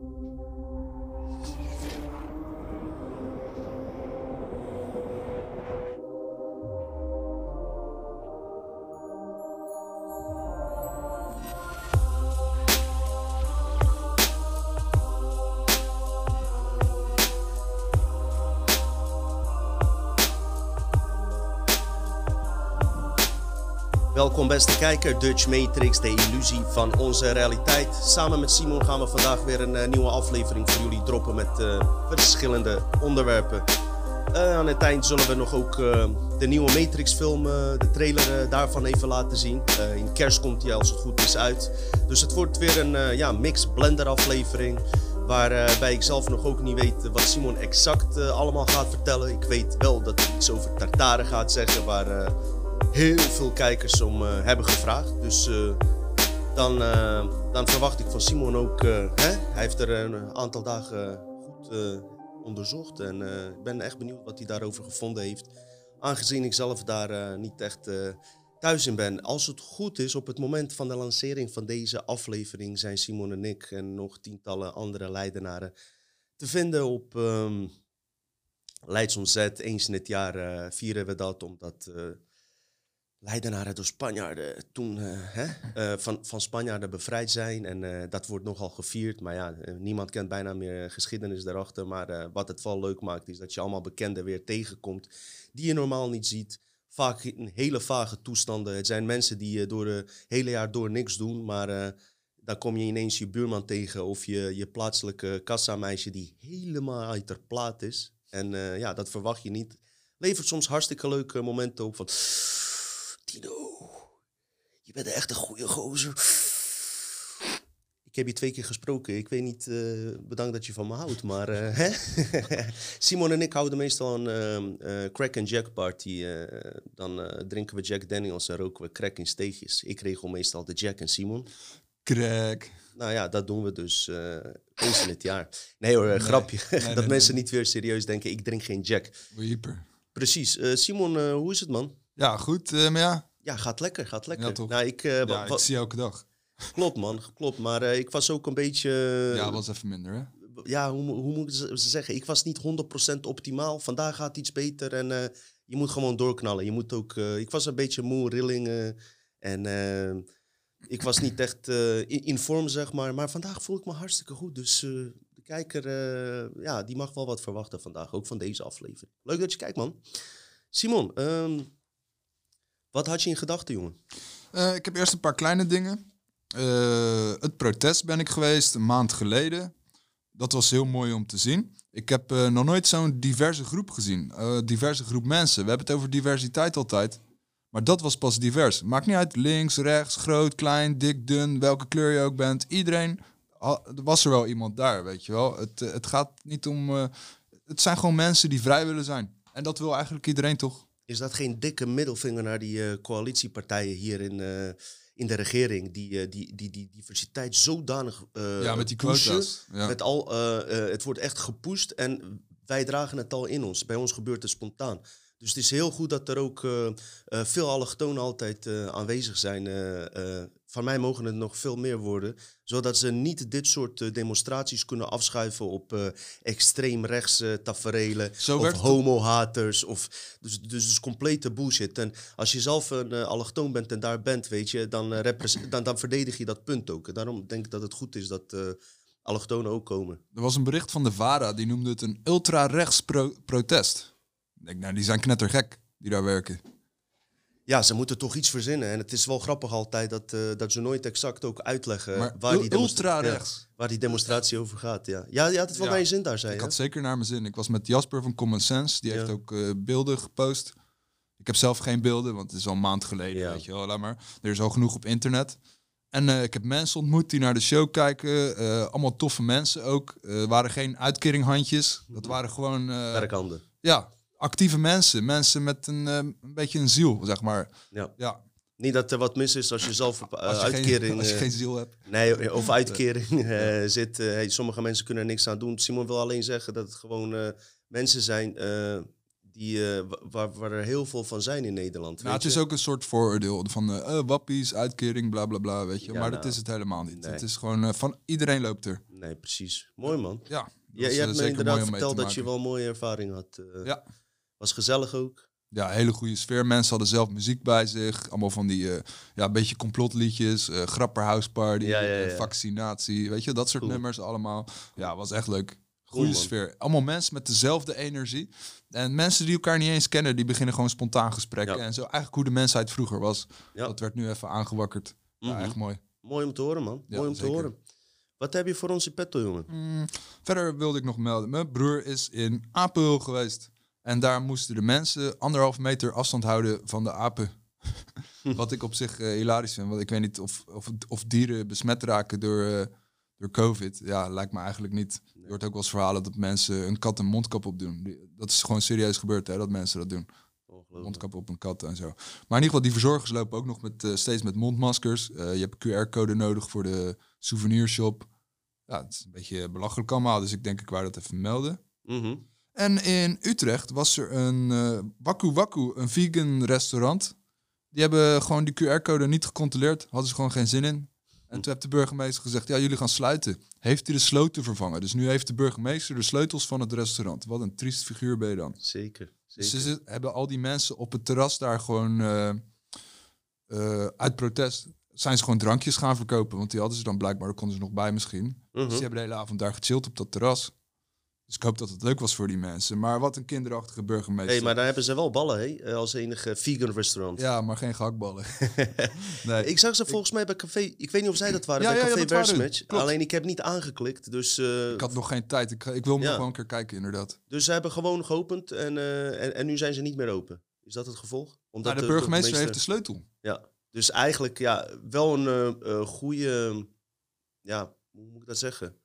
thank you Welkom beste kijker, Dutch Matrix, de illusie van onze realiteit. Samen met Simon gaan we vandaag weer een eh, nieuwe aflevering voor jullie droppen met eh, verschillende onderwerpen. Eh, aan het eind zullen we nog ook de nieuwe Matrix film, de trailer daarvan even laten zien. in kerst komt die als het goed is uit. Dus het wordt weer een ja, mix blender aflevering. Waarbij ik zelf nog ook niet weet wat Simon exact allemaal gaat vertellen. Ik weet wel dat hij iets over tartaren gaat zeggen, waar heel veel kijkers om uh, hebben gevraagd. Dus uh, dan, uh, dan verwacht ik van Simon ook. Hè? Hij heeft er een aantal dagen goed onderzocht. En ik ben echt benieuwd wat hij daarover gevonden heeft. Aangezien ik zelf daar niet echt thuis in ben. Als het goed is, op het moment van de lancering van deze aflevering zijn Simon en ik en nog tientallen andere Leidenaren te vinden op um. Eens in het jaar vieren we dat, omdat Leidenaren door Spanjaarden toen uh, hè, uh, van, van Spanjaarden bevrijd zijn. En uh, dat wordt nogal gevierd. Maar ja, niemand kent bijna meer geschiedenis daarachter. Maar wat het wel leuk maakt, is dat je allemaal bekenden weer tegenkomt. Die je normaal niet ziet. Vaak in hele vage toestanden. Het zijn mensen die door het hele jaar door niks doen. Maar dan kom je ineens je buurman tegen. Of je, je plaatselijke kassameisje die helemaal uit haar plaat is. En ja, dat verwacht je niet. Levert soms hartstikke leuke momenten op van Tino, je bent echt een goede gozer. Ik heb je twee keer gesproken. Ik weet niet, uh, bedankt dat je van me houdt. Maar uh, hè? Simon en ik houden meestal een uh, crack and jack party. dan drinken we Jack Daniels en roken we crack in steegjes. Ik regel meestal de Jack en Simon. Crack. Nou ja, dat doen we dus eens in het jaar. Nee hoor, grapje. dat mensen niet weer serieus denken, ik drink geen Jack. Hyper. Precies. Simon, hoe is het man? Ja, goed. Uh, maar ja. Ja, gaat lekker, gaat lekker. Ja, toch? Nou, ik, uh, ja, ik zie elke dag. Klopt, man. Klopt. Maar uh, ik was ook een beetje... ja, was even minder, hè? Ja, hoe, hoe moet ik ze zeggen? Ik was niet 100% optimaal. Vandaag gaat iets beter en je moet gewoon doorknallen. Je moet ook... ik was een beetje moe, rillingen. en ik was niet echt in, in, vorm, zeg maar. Maar vandaag voel ik me hartstikke goed. Dus de kijker, ja, die mag wel wat verwachten vandaag. Ook van deze aflevering. Leuk dat je kijkt, man. Simon, um, wat had je in gedachten, jongen? Uh, ik heb eerst een paar kleine dingen. Uh, het protest ben ik geweest een maand geleden. Dat was heel mooi om te zien. Ik heb uh, nog nooit zo'n diverse groep gezien. diverse groep mensen. We hebben het over diversiteit altijd. Maar dat was pas divers. Maakt niet uit links, rechts, groot, klein, dik, dun, welke kleur je ook bent. Iedereen was er wel iemand daar, weet je wel. Het, het gaat niet om. het zijn gewoon mensen die vrij willen zijn. En dat wil eigenlijk iedereen toch? Is dat geen dikke middelvinger naar die uh, coalitiepartijen hier in, uh, in de regering? Die, uh, die, die, die diversiteit zodanig Ja, met die quota's. Ja. Met al, het wordt echt gepusht en wij dragen het al in ons. Bij ons gebeurt het spontaan. Dus het is heel goed dat er ook veel allochtonen altijd aanwezig zijn van mij mogen het nog veel meer worden, zodat ze niet dit soort uh, demonstraties kunnen afschuiven op uh, extreem rechtse taferelen of homo-haters. Of, dus, dus, dus complete bullshit. En als je zelf een uh, allochtoon bent en daar bent, weet je, dan, dan, dan verdedig je dat punt ook. En daarom denk ik dat het goed is dat allochtonen ook komen. Er was een bericht van de VARA, die noemde het een ultra-rechts pro protest. Ik denk, nou, die zijn knettergek die daar werken ja, ze moeten toch iets verzinnen. En het is wel grappig altijd dat, uh, dat ze nooit exact ook uitleggen waar, die ultra rechts. waar die demonstratie over gaat. Ja, ja je had het wel ja. naar je zin daar, zei Ik had zeker naar mijn zin. Ik was met Jasper van Common Sense. Die heeft ook uh, beelden gepost. Ik heb zelf geen beelden, want het is al een maand geleden. Weet je wel, laat maar. Er is al genoeg op internet. En uh, ik heb mensen ontmoet die naar de show kijken. allemaal toffe mensen ook. Waren geen uitkeringhandjes. Dat waren gewoon... Werkhanden. Ja, actieve mensen. Mensen met een, eh, een beetje een ziel, zeg maar. Ja. ja. Niet dat er wat mis is als je zelf op uh, uitkering... Geen, als je geen ziel hebt. Nee, of uitkering uh, zit. hey, sommige mensen kunnen er niks aan doen. Simon wil alleen zeggen dat het gewoon mensen zijn die, eh, wa- waar, waar er heel veel van zijn in Nederland. Nou, het is je? ook een soort vooroordeel van eh, eh, wappies, uitkering, bla bla bla, weet je. Ja, maar nou, dat is het helemaal niet. nee. Het is gewoon eh, van iedereen loopt er. Nee, precies. Mooi man. Ja, Je, eh, hebt me inderdaad verteld te dat je wel mooie ervaring had. eh. Ja. Was gezellig ook. Ja, hele goede sfeer. Mensen hadden zelf muziek bij zich. Allemaal van die, eh, ja, een beetje complotliedjes. eh grapper house party, Ja, ja, eh, ja. vaccinatie. Weet je, dat soort Cool. nummers allemaal. Ja, was echt leuk. Goede sfeer. Allemaal mensen met dezelfde energie. En mensen die elkaar niet eens kennen, die beginnen gewoon spontaan gesprekken. En zo eigenlijk hoe de mensheid vroeger was. Ja. Dat werd nu even aangewakkerd. Ja, Mhm. echt mooi. Mooi om te horen, man. Mooi om zeker. te horen. Wat heb je voor in petto, jongen? Mm, verder wilde ik nog melden. Mijn broer is in Apel geweest. En daar moesten de mensen anderhalf meter afstand houden van de apen. Wat ik op zich eh, hilarisch vind. Want ik weet niet of, of, of dieren besmet raken door, eh, door COVID. Ja, lijkt me eigenlijk niet. Je hoort ook wel eens verhalen dat mensen een kat een mondkap opdoen. Die- Dat is gewoon serieus gebeurd, hè, dat mensen dat doen. Mondkap op een kat en zo. Maar in ieder geval, die verzorgers lopen ook nog met, eh, steeds met mondmaskers. Je hebt een QR-code nodig voor de souvenirshop. Ja, het is een beetje belachelijk allemaal. Dus ik denk, ik wou dat even melden. Mhm. En in Utrecht was er een eh Waku Waku, een vegan restaurant. Die hebben gewoon die QR-code niet gecontroleerd. Hadden ze gewoon geen zin in. En toen heeft de burgemeester gezegd, ja, jullie gaan sluiten. Heeft hij de sloten vervangen. Dus nu heeft de burgemeester de sleutels van het restaurant. Wat een triest figuur ben je dan. Zeker. Dus ze hebben al die mensen op het terras daar gewoon eh, eh, uit protest... zijn ze gewoon drankjes gaan verkopen. Want die hadden ze dan blijkbaar, daar konden ze nog bij misschien. Mhm. Dus die hebben de hele avond daar gechilled op dat terras. Dus ik hoop dat het leuk was voor die mensen. Maar wat een kinderachtige burgemeester. hey, maar daar hebben ze wel ballen, hè? eh, Als enige vegan restaurant. Ja, maar geen gehaktballen. nee. Ik zag ze volgens mij bij café. Ik weet niet of zij dat waren Ja, bij ja, ja, Café. Klopt. Alleen ik heb niet aangeklikt. Dus, eh, Ik had nog geen tijd. Ik, ik wil hem Ja. nog wel een keer kijken, inderdaad. dus ze hebben gewoon geopend en, eh, en, en nu zijn ze niet meer open. Is dat het gevolg? Omdat de burgemeester heeft de sleutel. Ja, dus eigenlijk ja, wel een eh, goede, ja, hoe moet ik dat zeggen?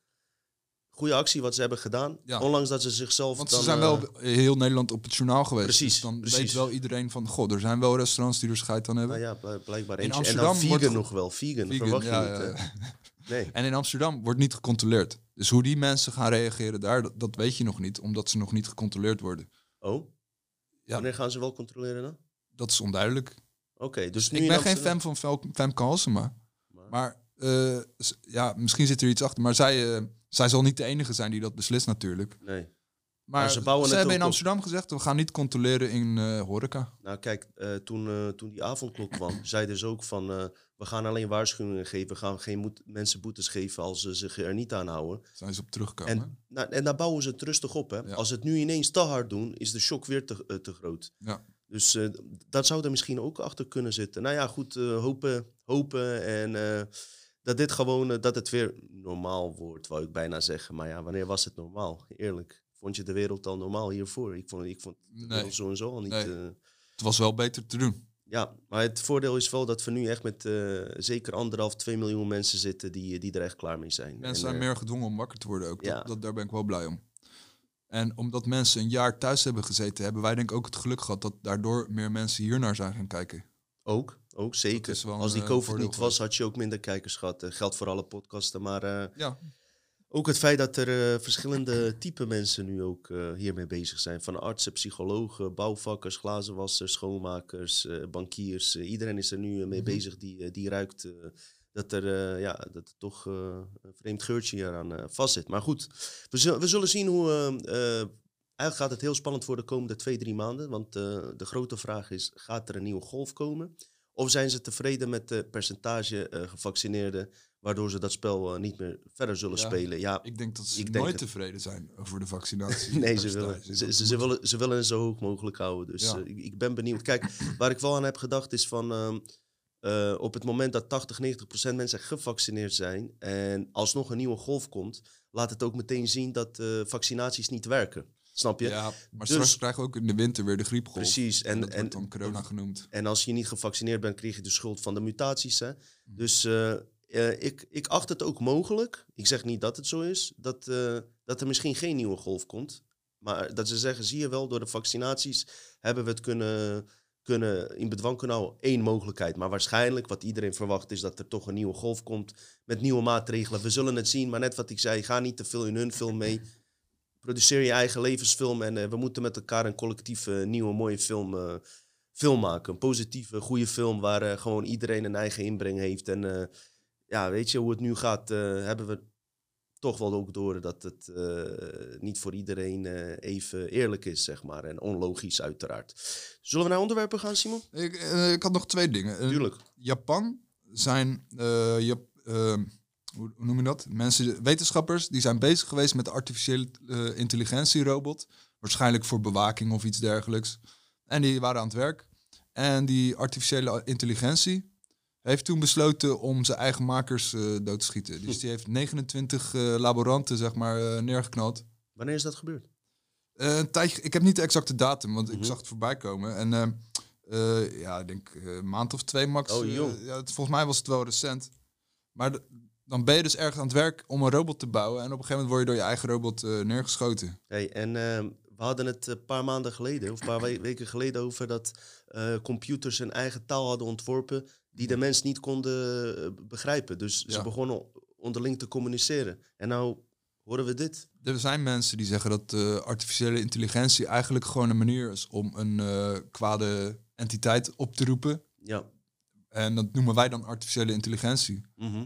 Goede actie wat ze hebben gedaan. Ja. Ondanks dat ze zichzelf Want dan, ze zijn eh, wel heel Nederland op het journaal geweest. Precies, Dus dan precies. weet wel iedereen van... God, er zijn wel restaurants die er scheid aan hebben. nou ja, bl- blijkbaar In eentje. En Amsterdam dan vegan wordt nog wel. Vegan, Vegan, verwacht je ja, niet. ja. hè? Nee. En in Amsterdam wordt niet gecontroleerd. Dus hoe die mensen gaan reageren daar, dat, dat weet je nog niet. Omdat ze nog niet gecontroleerd worden. Oh? Ja. Wanneer gaan ze wel controleren dan? Dat is onduidelijk. Oké, dus nu ik ben geen Amsterdam- fan van Femke Halsema. Maar- Maar eh, ja, misschien zit er iets achter. Maar zij, eh, zij zal niet de enige zijn die dat beslist natuurlijk. Nee. Maar ze bouwen het hebben in op. Amsterdam gezegd, we gaan niet controleren in eh, horeca. Nou kijk, eh, toen, eh, toen die avondklok kwam, zeiden ze ook van... we gaan alleen waarschuwingen geven. We gaan geen mensen boetes geven als ze zich er niet aan houden. Zijn ze op teruggekomen. En, nou, en daar bouwen ze het rustig op. Hè? Ja. Als het nu ineens te hard doen, is de shock weer te, te groot. Ja. Dus dat zou er misschien ook achter kunnen zitten. Nou ja, goed, hopen, hopen en dat dit gewoon, eh, dat het weer normaal wordt, wou ik bijna zeggen. Maar ja, wanneer was het normaal? Eerlijk. Vond je de wereld al normaal hiervoor? Ik vond, ik vond de Nee. zo en zo al niet... Nee. eh, Het was wel beter te doen. ja, maar het voordeel is wel dat we nu echt met eh, zeker anderhalf, twee miljoen mensen zitten die, die er echt klaar mee zijn. Mensen En, zijn meer gedwongen om wakker te worden ook. Ja. Dat, dat, daar ben ik wel blij om. En omdat mensen een jaar thuis hebben gezeten, hebben wij denk ik ook het geluk gehad dat daardoor meer mensen hier naar zijn gaan kijken. Ook, ook zeker. wel Als die eh, COVID niet was, had je ook minder kijkers gehad. Eh, geldt voor alle podcasten. Maar eh, Ja, ook het feit dat er verschillende type mensen nu ook hiermee bezig zijn. Van artsen, psychologen, bouwvakkers, glazenwassers, schoonmakers, bankiers. Iedereen is er nu mee Mhm. bezig die, die ruikt dat er, ja, dat er toch een vreemd geurtje hier aan vastzit. Maar goed, we, zullen we zullen zien hoe... Eigenlijk gaat het heel spannend voor de komende twee, drie maanden. Want de grote vraag is, gaat er een nieuwe golf komen? Of zijn ze tevreden met het percentage eh, gevaccineerden... waardoor ze dat spel eh, niet meer verder zullen Ja. spelen? Ja, ik denk dat ze nooit het. tevreden zijn over de vaccinatie. nee, ze willen, ze, willen, ze willen het zo hoog mogelijk houden. Dus Ja. eh, ik, ik ben benieuwd. Kijk, waar ik wel aan heb gedacht is van... ehm, eh, op het moment dat 80, 90 procent mensen gevaccineerd zijn... en alsnog een nieuwe golf komt... laat het ook meteen zien dat vaccinaties niet werken. Snap je? Ja, maar Dus- straks krijgen we ook in de winter weer de griepgolf. Precies. En, En, dat en, wordt dan corona genoemd. En als je niet gevaccineerd bent, krijg je de schuld van de mutaties. Hè? Mhm. Dus eh, eh, ik, ik acht het ook mogelijk. Ik zeg niet dat het zo is. Dat, eh, dat er misschien geen nieuwe golf komt. Maar dat ze zeggen, zie je wel, door de vaccinaties hebben we het kunnen, kunnen in bedwang kunnen houden. Eén mogelijkheid. Maar waarschijnlijk, wat iedereen verwacht, is dat er toch een nieuwe golf komt met nieuwe maatregelen. We zullen het zien, maar net wat ik zei, ga niet te veel in hun film mee. produceer je eigen levensfilm en eh, we moeten met elkaar een collectieve nieuwe mooie film, eh, film maken. Een positieve, goede film waar eh, gewoon iedereen een eigen inbreng heeft. En eh, ja, weet je hoe het nu gaat, eh, hebben we toch wel ook door dat het eh, niet voor iedereen eh, even eerlijk is, zeg maar. En onlogisch uiteraard. Zullen we naar onderwerpen gaan, Simon? Ik, eh, ik had nog twee dingen. Eh, Tuurlijk. Japan zijn, eh, Jap- eh, hoe, noem je dat? Mensen, wetenschappers, die zijn bezig geweest met de artificiële eh, intelligentierobot. Waarschijnlijk voor bewaking of iets dergelijks. En die waren aan het werk. En die artificiële intelligentie heeft toen besloten om zijn eigen makers eh, dood te schieten. Dus die heeft 29 eh, laboranten, zeg maar, neergeknald. Wanneer is dat gebeurd? Een tijdje, ik heb niet de exacte datum, want Mhm. ik zag het voorbij komen. En ja, ik denk een maand of twee max. Oh, jong. ja, het, volgens mij was het wel recent. Maar dan ben je dus ergens aan het werk om een robot te bouwen. En op een gegeven moment word je door je eigen robot eh, neergeschoten. Hey, en ehm, we hadden het een paar maanden geleden, of een paar we- weken geleden, over dat eh, computers een eigen taal hadden ontworpen die de mens niet konden eh, begrijpen. Dus ze begonnen onderling te communiceren. En nou horen we dit. Er zijn mensen die zeggen dat eh, artificiële intelligentie eigenlijk gewoon een manier is om een eh, kwade entiteit op te roepen. Ja. En dat noemen wij dan artificiële intelligentie. Mhm.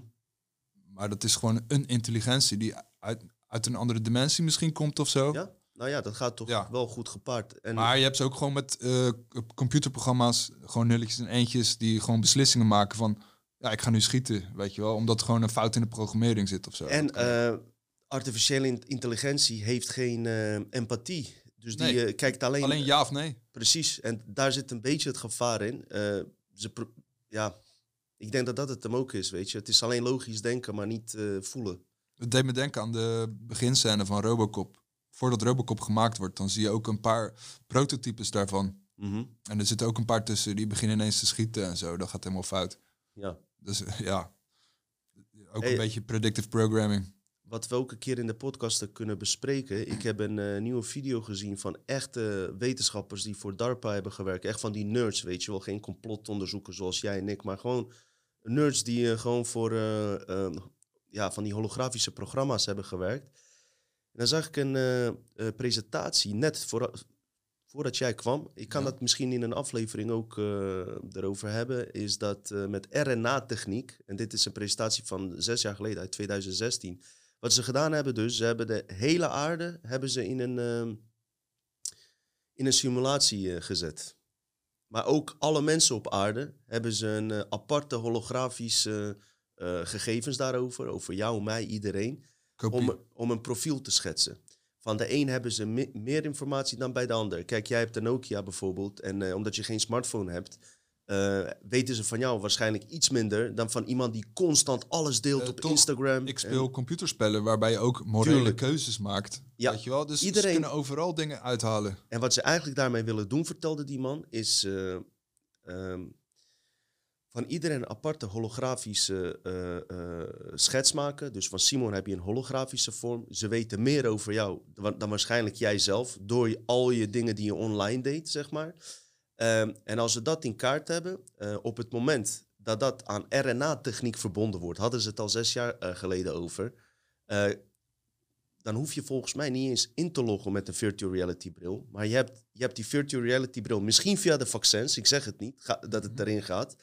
Maar dat is gewoon een intelligentie die uit, uit een andere dimensie misschien komt of zo. ja? Nou ja, dat gaat toch Ja. wel goed gepaard. En Maar je hebt ze ook gewoon met eh, computerprogramma's, gewoon nulletjes en eentjes, die gewoon beslissingen maken van, ja, ik ga nu schieten, weet je wel, omdat er gewoon een fout in de programmering zit of zo. En eh, artificiële in- intelligentie heeft geen eh, empathie. Dus die Nee. kijkt alleen... Alleen ja of nee. Precies. En daar zit een beetje het gevaar in. Ze ja, ik denk dat dat het hem ook is, weet je. Het is alleen logisch denken, maar niet eh, voelen. Het deed me denken aan de beginscène van Robocop. Voordat Robocop gemaakt wordt, dan zie je ook een paar prototypes daarvan. Mhm. En er zitten ook een paar tussen die beginnen ineens te schieten en zo. Dat gaat helemaal fout. Ja. Dus eh, ja, ook Hey, een beetje predictive programming. Wat we ook een keer in de podcast kunnen bespreken. Ik heb een eh, nieuwe video gezien van echte wetenschappers die voor DARPA hebben gewerkt. Echt van die nerds, weet je wel. Geen complotonderzoekers zoals jij en ik, maar gewoon nerds die eh, gewoon voor eh, eh, ja, van die holografische programma's hebben gewerkt. En dan zag ik een presentatie net voor, voordat jij kwam. Ik kan Ja. dat misschien in een aflevering ook erover hebben. Is dat met RNA-techniek, en dit is een presentatie van zes jaar geleden uit 2016. Wat ze gedaan hebben dus, ze hebben de hele aarde hebben ze in een, ehm, in een simulatie eh, gezet. Maar ook alle mensen op aarde hebben ze een eh, aparte holografische eh, gegevens daarover. Over jou, mij, iedereen. Om, om een profiel te schetsen. Van de een hebben ze me- meer informatie dan bij de ander. Kijk, jij hebt een Nokia bijvoorbeeld. En omdat je geen smartphone hebt, eh, weten ze van jou waarschijnlijk iets minder dan van iemand die constant alles deelt Eh, op toch, Instagram. Ik En- speel computerspellen waarbij je ook morele Tuurlijk. keuzes maakt. Ja, Weet je wel? Dus iedereen- ze kunnen overal dingen uithalen. En wat ze eigenlijk daarmee willen doen, vertelde die man, is eh, ehm, van iedereen een aparte holografische schets maken. Dus van Simon heb je een holografische vorm. Ze weten meer over jou dan, waarschijnlijk jij zelf, door al je dingen die je online deed, zeg maar. Ehm, en als ze dat in kaart hebben, eh, op het moment dat dat aan RNA-techniek verbonden wordt, hadden ze het al zes jaar eh, geleden over. eh, dan hoef je volgens mij niet eens in te loggen met een virtual reality bril. Maar je hebt, je hebt die virtual reality bril misschien via de vaccins, ik zeg het niet, ga- dat het erin gaat.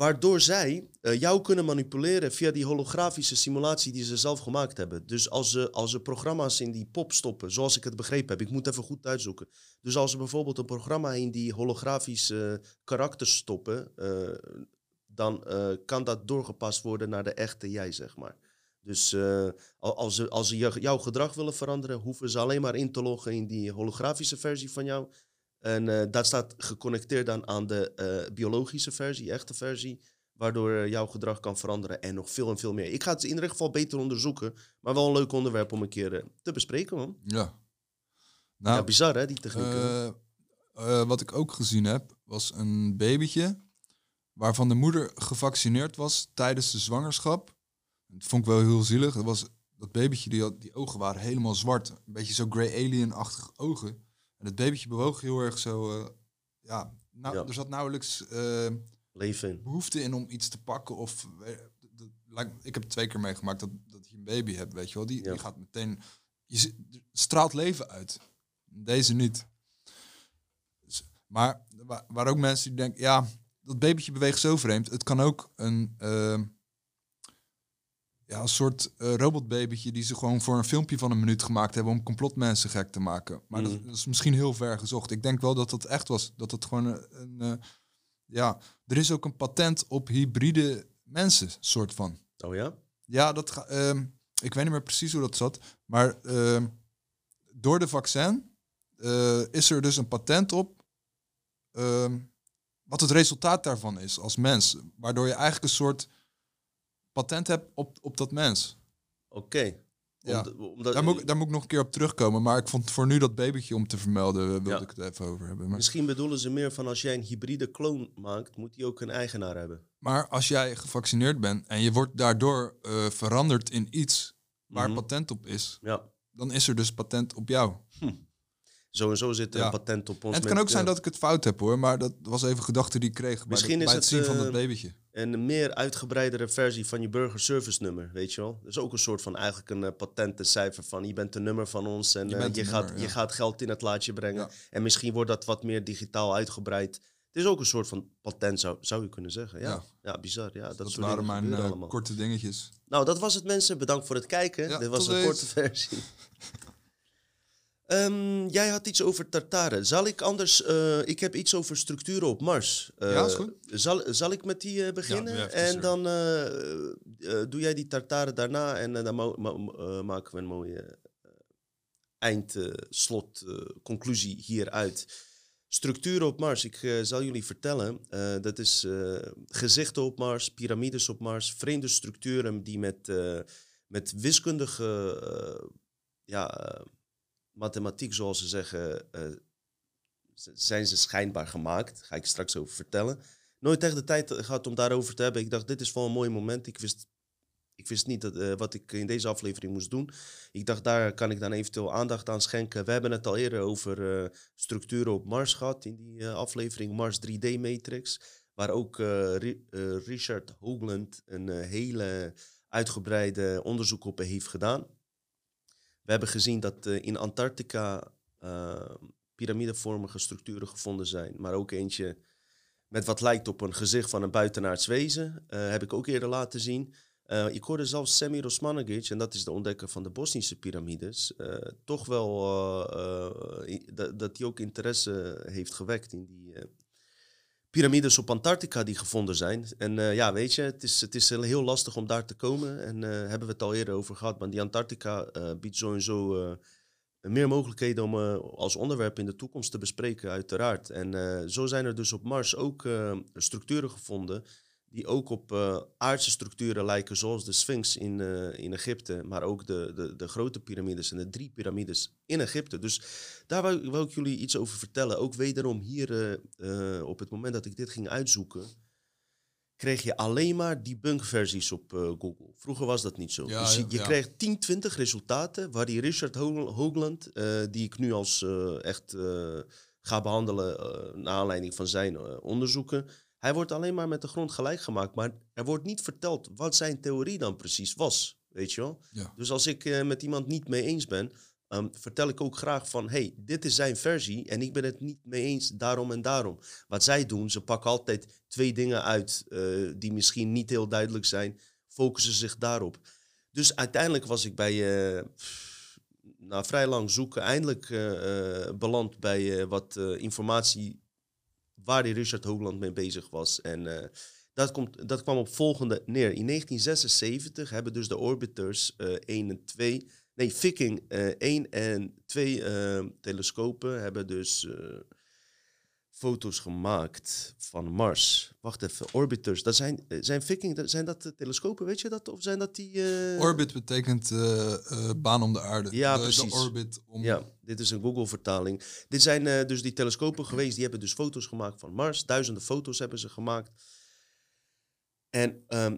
Waardoor zij eh, jou kunnen manipuleren via die holografische simulatie die ze zelf gemaakt hebben. Dus als ze, als ze programma's in die pop stoppen, zoals ik het begrepen heb, ik moet even goed uitzoeken. Dus als ze bijvoorbeeld een programma in die holografische karakters stoppen, eh, dan eh, kan dat doorgepast worden naar de echte jij, zeg maar. Dus al- als ze, als ze jouw gedrag willen veranderen, hoeven ze alleen maar in te loggen in die holografische versie van jou. En eh, dat staat geconnecteerd dan aan de eh, biologische versie, echte versie. Waardoor eh, jouw gedrag kan veranderen en nog veel en veel meer. Ik ga het in ieder geval beter onderzoeken. Maar wel een leuk onderwerp om een keer te bespreken, man. Ja. Nou, ja, bizar hè, die techniek. eh, wat ik ook gezien heb, was een babytje waarvan de moeder gevaccineerd was tijdens de zwangerschap. Dat vond ik wel heel zielig. Dat, was, dat babytje, die, had, die ogen waren helemaal zwart. Een beetje zo grey alien-achtige ogen. En het babytje bewoog heel erg zo... eh, ja, nou, Ja. er zat nauwelijks eh, Leven behoefte in om iets te pakken. Of, eh, ik heb twee keer meegemaakt dat, dat je een baby hebt, weet je wel. Die, Ja. die gaat meteen je straalt leven uit. Deze niet. Dus- maar waar, waar ook mensen die denken, ja, dat babytje beweegt zo vreemd. Het kan ook een, ja, een soort eh, robotbabytje die ze gewoon voor een filmpje van een minuut gemaakt hebben om complotmensen gek te maken. Maar dat, Mhm. dat is misschien heel ver gezocht. Ik denk wel dat dat echt was. Dat het gewoon een, een, eh, ja, er is ook een patent op hybride mensen, soort van. Oh ja? Ja, dat ga, ehm, ik weet niet meer precies hoe dat zat. Maar ehm, door de vaccin eh, is er dus een patent op. ehm, wat het resultaat daarvan is als mens. Waardoor je eigenlijk een soort patent hebt op, op dat mens. Oké. Ja. Omdat- Daar moet, ik- daar moet ik nog een keer op terugkomen. Maar ik vond voor nu dat babytje om te vermelden, eh, wilde Ja. ik het even over hebben. Maar, Misschien bedoelen ze meer van als jij een hybride kloon maakt, moet die ook een eigenaar hebben. maar als jij gevaccineerd bent en je wordt daardoor eh, veranderd in iets waar Mhm. patent op is, Ja. dan is er dus patent op jou. Zo en zo zit er Ja. een patent op ons. En het kan ook zijn ja. dat ik het fout heb hoor, maar dat was even gedachte die ik kreeg bij, Misschien de- bij het het, zien van eh, dat babytje. een meer uitgebreidere versie van je burger service nummer, weet je wel? Dat is ook een soort van eigenlijk een uh, patentencijfer van je bent een nummer van ons en Je eh, een gaat, je gaat geld in het laadje brengen. Ja. En misschien wordt dat wat meer digitaal uitgebreid. Het is ook een soort van patent, zou, zou je kunnen zeggen. Ja, ja. Ja. bizar. Ja, dat, Dat, soort waren mijn eh, korte dingetjes. Nou, dat was het mensen. Bedankt voor het kijken. Dit was een korte versie. Ehm, jij had iets over tartaren. Zal ik anders... eh, ik heb iets over structuren op Mars. Eh, Ja, is goed. Zal, zal ik met die eh, beginnen? even en dan doe jij die tartaren daarna. En dan maken we een mooie uh, eind, eh, slot, eh, conclusie hieruit. Structuren op Mars. Ik zal jullie vertellen. dat is gezichten op Mars, piramides op Mars. Vreemde structuren die met, met wiskundige... ja, mathematiek, zoals ze zeggen, eh, zijn ze schijnbaar gemaakt. Ga ik straks over vertellen. Nooit echt de tijd gehad om daarover te hebben. Ik dacht, dit is wel een mooi moment. Ik wist, ik wist niet dat, eh, wat ik in deze aflevering moest doen. Ik dacht, daar kan ik dan eventueel aandacht aan schenken. We hebben het al eerder over eh, structuren op Mars gehad in die aflevering Mars 3D Matrix. Waar ook Ri- Richard Hoagland een hele uitgebreide onderzoek op heeft gedaan. We hebben gezien dat eh, in Antarctica eh, piramidevormige structuren gevonden zijn. Maar ook eentje met wat lijkt op een gezicht van een buitenaards wezen. eh, heb ik ook eerder laten zien. Ik hoorde zelfs Semir Osmanagic, en dat is de ontdekker van de Bosnische piramides, toch wel dat, hij ook interesse heeft gewekt in die piramides op Antarctica die gevonden zijn. En eh, ja, weet je, het is, het is heel- lastig om daar te komen. En eh hebben we het al eerder over gehad. Maar die Antarctica eh, biedt sowieso meer mogelijkheden om als onderwerp in de toekomst te bespreken, uiteraard. En zo zijn er dus op Mars ook structuren gevonden die ook op eh, aardse structuren lijken, zoals de Sphinx in, eh, in Egypte, maar ook de, de, de grote piramides en de drie piramides in Egypte. Dus daar wou, wou ik jullie iets over vertellen. Ook wederom hier, eh, op het moment dat ik dit ging uitzoeken, kreeg je alleen maar debunk-versies op eh, Google. Vroeger was dat niet zo. Ja, dus je, je ja. kreeg 10, 20 resultaten, waar die Richard Ho- Hoagland, eh, die ik nu als echt ga behandelen eh naar aanleiding van zijn onderzoeken, hij wordt alleen maar met de grond gelijk gemaakt. Maar er wordt niet verteld wat zijn theorie dan precies was. Weet je wel? Ja. Dus als ik eh, met iemand niet mee eens ben, ehm, vertel ik ook graag van... hey, dit is zijn versie en ik ben het niet mee eens daarom en daarom. Wat zij doen, ze pakken altijd twee dingen uit... eh, die misschien niet heel duidelijk zijn, focussen zich daarop. Dus uiteindelijk was ik bij... eh, na vrij lang zoeken eindelijk beland bij wat informatie waar die Richard Hoagland mee bezig was. En eh, dat, komt, dat kwam op volgende neer. In 1976 hebben dus de orbiters eh 1 en 2, nee, Viking eh 1 en 2 eh, telescopen hebben dus foto's gemaakt van Mars. Wacht even, orbiters, dat zijn, eh, zijn Viking, dat- zijn dat de telescopen, weet je dat? Of zijn dat die... eh, Orbit betekent eh, eh, baan om de aarde. Ja, de, precies. De orbit om... Ja, dit is een Google-vertaling. Dit zijn eh, dus die telescopen geweest, die hebben dus foto's gemaakt van Mars. Duizenden foto's hebben ze gemaakt. En ehm,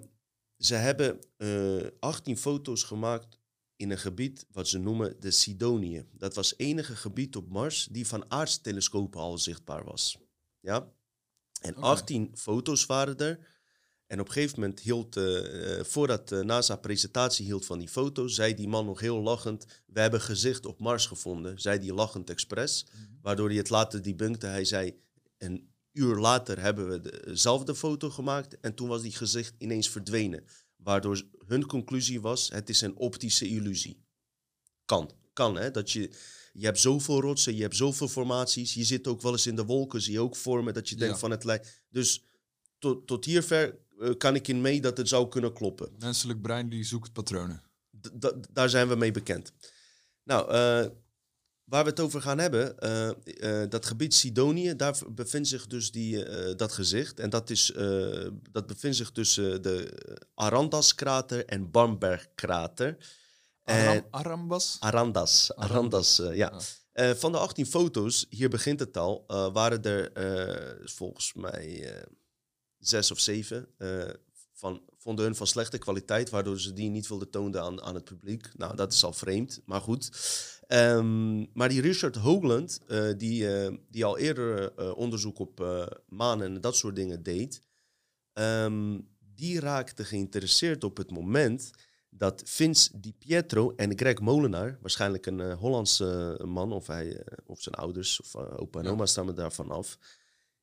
ze hebben eh 18 foto's gemaakt in een gebied wat ze noemen de Sidonië. Dat was het enige gebied op Mars die van aardstelescopen al zichtbaar was. Ja? En Oké. 18 foto's waren er. En op een gegeven moment hield, uh, voordat de NASA presentatie hield van die foto, zei die man nog heel lachend: We hebben gezicht op Mars gevonden. Zei die lachend expres. Mhm. Waardoor hij het later debunkte. Hij zei: Een uur later hebben we dezelfde foto gemaakt. En toen was die gezicht ineens verdwenen. Waardoor hun conclusie was: Het is een optische illusie. Kan, kan hè. Dat je, je hebt zoveel rotsen, je hebt zoveel formaties. Je zit ook wel eens in de wolken, zie je ook vormen dat je denkt van het lijkt. Dus tot, tot hierver uh, kan ik in mee dat het zou kunnen kloppen. Menselijk brein die zoekt patronen. daar zijn we mee bekend. Nou, uh, waar we het over gaan hebben, uh, dat gebied Sidonië, daar bevindt zich dus die, dat gezicht. En dat, is, dat bevindt zich tussen de Arandas-krater en Bamberg-krater. Aram, Arambas? Arandas, Arandas, ja. ja. van de 18 foto's, hier begint het al, waren er volgens mij zes of zeven. Van, vonden hun van slechte kwaliteit, waardoor ze die niet wilden tonen aan, aan het publiek. Nou, dat is al vreemd, maar goed. Um, maar die Richard Hoagland, uh, die, uh, die al eerder onderzoek op maan en dat soort dingen deed, um, die raakte geïnteresseerd op het moment dat Vince Di Pietro en Greg Molenaar, waarschijnlijk een Hollandse man, of, hij, of zijn ouders of opa en oma staan daarvan af,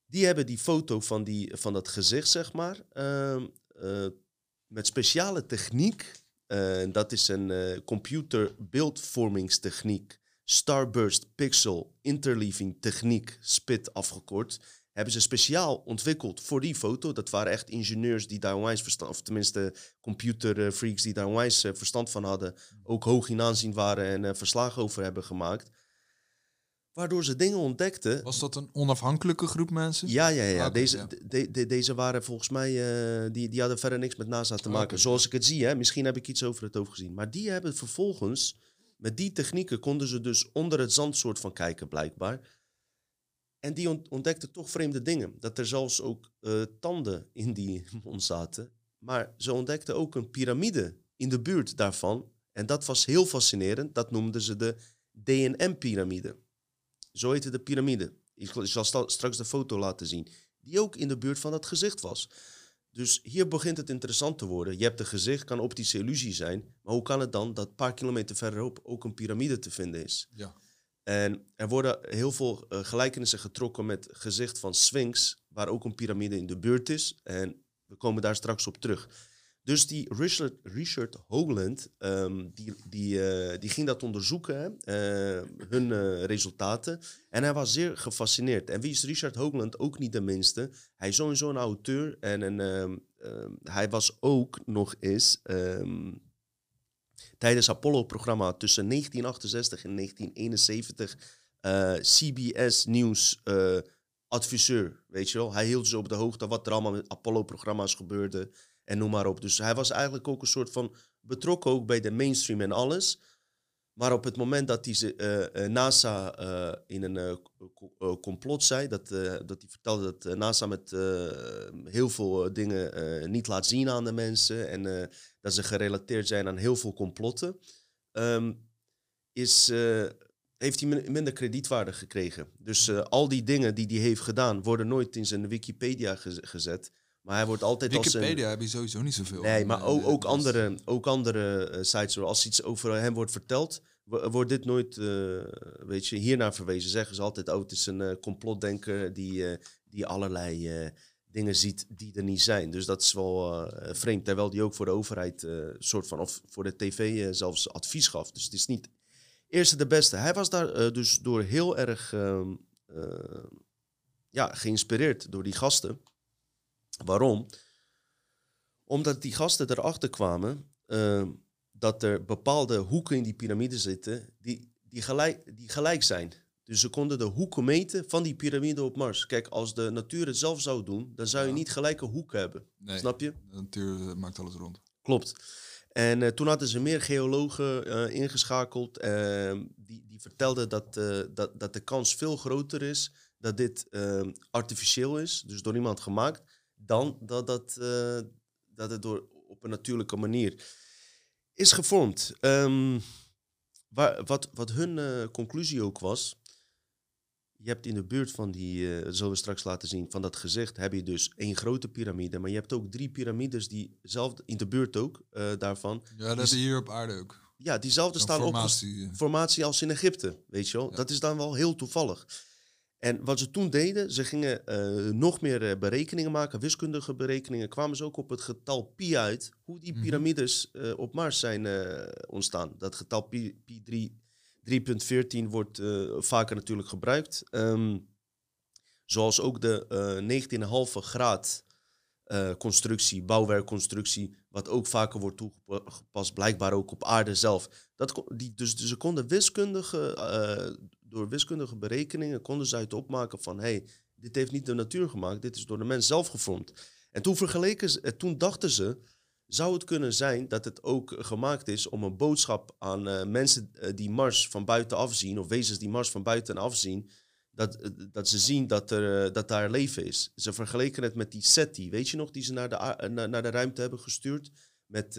die hebben die foto van, die, van dat gezicht, zeg maar, uh, met speciale techniek. Uh, dat is een computerbeeldvormingstechniek. Starburst Pixel Interleaving Techniek, SPIT afgekort. Hebben ze speciaal ontwikkeld voor die foto. Dat waren echt ingenieurs die daar onwijs verstand, of tenminste computerfreaks die daar onwijs verstand van hadden. Ook hoog in aanzien waren en verslagen over hebben gemaakt waardoor ze dingen ontdekten. Was dat een onafhankelijke groep mensen? Ja, ja, ja. Deze, De, de, deze waren volgens mij, uh, die, die hadden verder niks met NASA te maken. Zoals ik het zie, hè. misschien heb ik iets over het hoofd gezien. Maar die hebben vervolgens, met die technieken konden ze dus onder het zand soort van kijken blijkbaar. En die ontdekten toch vreemde dingen. Dat er zelfs ook uh, tanden in die mond zaten. Maar ze ontdekten ook een piramide in de buurt daarvan. En dat was heel fascinerend. Dat noemden ze de DNM-piramide. Zo heette de piramide. Ik zal straks de foto laten zien. Die ook in de buurt van dat gezicht was. Dus hier begint het interessant te worden. Je hebt een gezicht, kan optische illusie zijn. Maar hoe kan het dan dat een paar kilometer verderop ook een piramide te vinden is? Ja. En er worden heel veel uh, gelijkenissen getrokken met het gezicht van Sphinx, waar ook een piramide in de buurt is. En we komen daar straks op terug. Dus die Richard, Richard um, die, die, uh, die ging dat onderzoeken, uh, hun uh, resultaten. En hij was zeer gefascineerd. En wie is Richard Hoagland? Ook niet de minste. Hij is sowieso een auteur. En een, um, um, hij was ook nog eens tijdens Apollo-programma tussen 1968 en 1971 CBS Nieuws adviseur. Weet je wel? Hij hield ze op de hoogte wat er allemaal met Apollo-programma's gebeurde en noem maar op. Dus hij was eigenlijk ook een soort van betrokken ook bij de mainstream en alles. Maar op het moment dat hij uh, NASA uh, in een complot zei, dat, dat hij vertelde dat NASA met heel veel dingen niet laat zien aan de mensen en dat ze gerelateerd zijn aan heel veel complotten, um, is, heeft hij minder kredietwaarde gekregen. Dus al die dingen die hij heeft gedaan, worden nooit in zijn Wikipedia gezet. Maar hij wordt altijd Wikipedia als een... heb je sowieso niet zoveel. Nee, maar ook, ook andere, ook andere uh, sites, als iets over hem wordt verteld, wordt dit nooit, uh, weet je, hiernaar verwezen. Zeggen ze altijd, oh, het is een uh, complotdenker die, die allerlei dingen ziet die er niet zijn. Dus dat is wel vreemd. Terwijl die ook voor de overheid, soort van, of voor de tv zelfs advies gaf. Dus het is niet eerste de beste. Hij was daar dus door heel erg ehm, ja, geïnspireerd door die gasten. Waarom? Omdat die gasten erachter kwamen uh, dat er bepaalde hoeken in die piramide zitten die, die, gelijk, die gelijk zijn. Dus ze konden de hoeken meten van die piramide op Mars. Kijk, als de natuur het zelf zou doen, dan zou je niet gelijke hoeken hebben. Nee, Snap je? De natuur maakt alles rond. Klopt. En uh, toen hadden ze meer geologen uh, ingeschakeld. Ehm, die, die vertelden dat, dat, dat de kans veel groter is dat dit ehm, artificieel is, dus door iemand gemaakt, dan dat, dat, uh, dat het door, op een natuurlijke manier is gevormd. Um, waar, wat, wat hun uh, conclusie ook was, je hebt in de buurt van die, eh zullen we straks laten zien, van dat gezicht, heb je dus één grote piramide. Maar je hebt ook drie piramides die zelf in de buurt ook eh, daarvan. Ja, dat is hier op aarde ook. Ja, diezelfde Een staan ook formatie. eh. formatie als in Egypte, weet je wel. Ja. Dat is dan wel heel toevallig. En wat ze toen deden, ze gingen eh, nog meer eh, berekeningen maken, wiskundige berekeningen, kwamen ze ook op het getal pi uit, hoe die Mhm. piramides eh, op Mars zijn ontstaan. Dat getal pi, pi 3, 3.14 wordt vaker natuurlijk gebruikt. Ehm, zoals ook de eh 19,5 graad eh, constructie, bouwwerkconstructie, wat ook vaker wordt toegepast, blijkbaar ook op aarde zelf. Dat, die, dus, dus ze konden wiskundige, eh, door wiskundige berekeningen, konden ze uit opmaken van, hey, dit heeft niet de natuur gemaakt, dit is door de mens zelf gevormd. En toen vergeleken ze, toen dachten ze, zou het kunnen zijn dat het ook gemaakt is om een boodschap aan eh, mensen die Mars van buitenaf zien, of wezens die Mars van buitenaf zien, dat, eh, dat ze zien dat, er, eh, dat daar leven is. Ze vergeleken het met die SETI, weet je nog, die ze naar de, eh, naar, naar de ruimte hebben gestuurd. Met,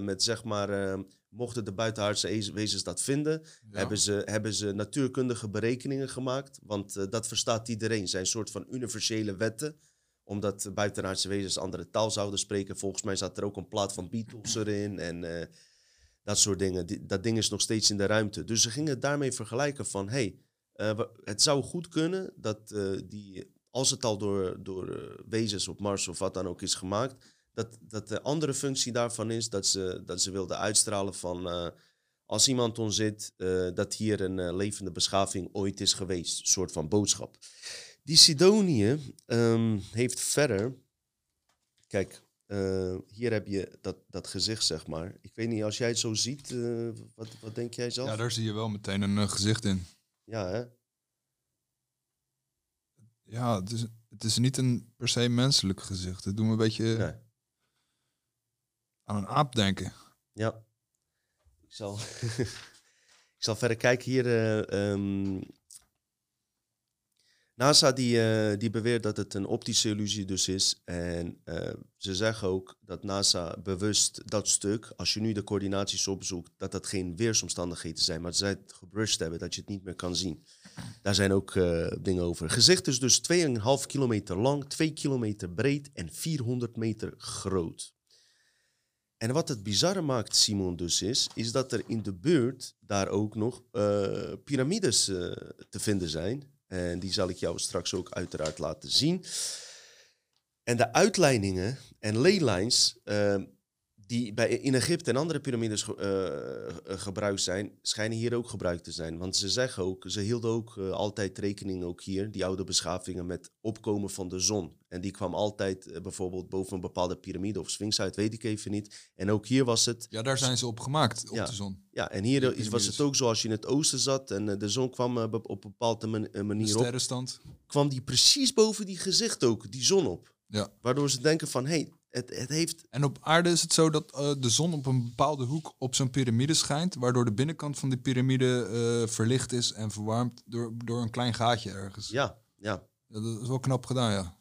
met zeg maar, mochten de buitenaardse ez- wezens dat vinden, Ja. hebben, ze, hebben ze natuurkundige berekeningen gemaakt. Want dat verstaat iedereen. zijn soort van universele wetten. Omdat buitenaardse wezens andere taal zouden spreken. Volgens mij zat er ook een plaat van Beatles erin. En dat soort dingen. Die- dat ding is nog steeds in de ruimte. Dus ze gingen daarmee vergelijken van... Hey, het zou goed kunnen dat eh, die... Als het al door, door eh, wezens op Mars of wat dan ook is gemaakt... Dat, dat de andere functie daarvan is dat ze, dat ze wilden uitstralen van... eh, als iemand ons zit, eh, dat hier een eh, levende beschaving ooit is geweest. Een soort van boodschap. Die Sidonië ehm, heeft verder. Kijk, eh, hier heb je dat, dat gezicht, zeg maar. Ik weet niet, als jij het zo ziet, eh, wat, wat denk jij zelf? ja, daar zie je wel meteen een eh, gezicht in. Ja, hè? Ja, het is, het is niet een per se menselijk gezicht. Het doet me een beetje Nee. aan een aap denken. Ja. Ik zal, ik zal verder kijken hier. eh, ehm, NASA die, eh, die beweert dat het een optische illusie dus is. En eh, ze zeggen ook dat NASA bewust dat stuk, als je nu de coördinaties opzoekt, dat dat geen weersomstandigheden zijn, maar dat zij het gebrushed hebben, dat je het niet meer kan zien. Daar zijn ook eh, dingen over. Gezicht is dus 2,5 kilometer lang, 2 kilometer breed en 400 meter groot. En wat het bizarre maakt, Simon, dus is, is dat er in de buurt daar ook nog piramides te vinden zijn. En die zal ik jou straks ook uiteraard laten zien. En de uitleidingen en leylines eh, die bij, in Egypte en andere piramides ge- eh, eh, gebruikt zijn, schijnen hier ook gebruikt te zijn. Want ze zeggen ook, ze hielden ook eh, altijd rekening, ook hier, die oude beschavingen, met opkomen van de zon. En die kwam altijd bijvoorbeeld boven een bepaalde piramide of sphinx uit, weet ik even niet. En ook hier was het Ja, daar zijn ze op gemaakt, op Ja. de zon. ja, en hier was het ook zo als je in het oosten zat en de zon kwam op een bepaalde man- eh, De manier op, sterrenstand. kwam die precies boven die gezicht ook, die zon op. Ja. Waardoor ze denken van, hé, hey, het, het heeft... En op aarde is het zo dat eh, de zon op een bepaalde hoek op zo'n piramide schijnt, waardoor de binnenkant van die piramide eh, verlicht is en verwarmd door, door een klein gaatje ergens. Ja, ja. Dat is wel knap gedaan, ja.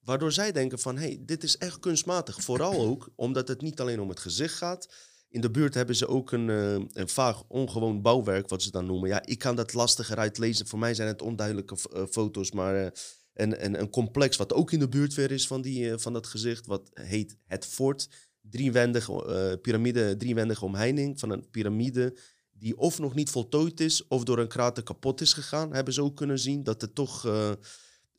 Waardoor zij denken van, hé, hey, dit is echt kunstmatig. Vooral ook omdat het niet alleen om het gezicht gaat. In de buurt hebben ze ook een, eh, een vaag ongewoon bouwwerk, wat ze dan noemen. Ja, ik kan dat lastiger uitlezen. Voor mij zijn het onduidelijke foto's, maar een, een, een complex wat ook in de buurt weer is van, die, eh, van dat gezicht, wat heet het fort. Driewendige eh, piramide, driewendige omheining van een piramide die of nog niet voltooid is of door een krater kapot is gegaan. Hebben ze ook kunnen zien dat het toch eh,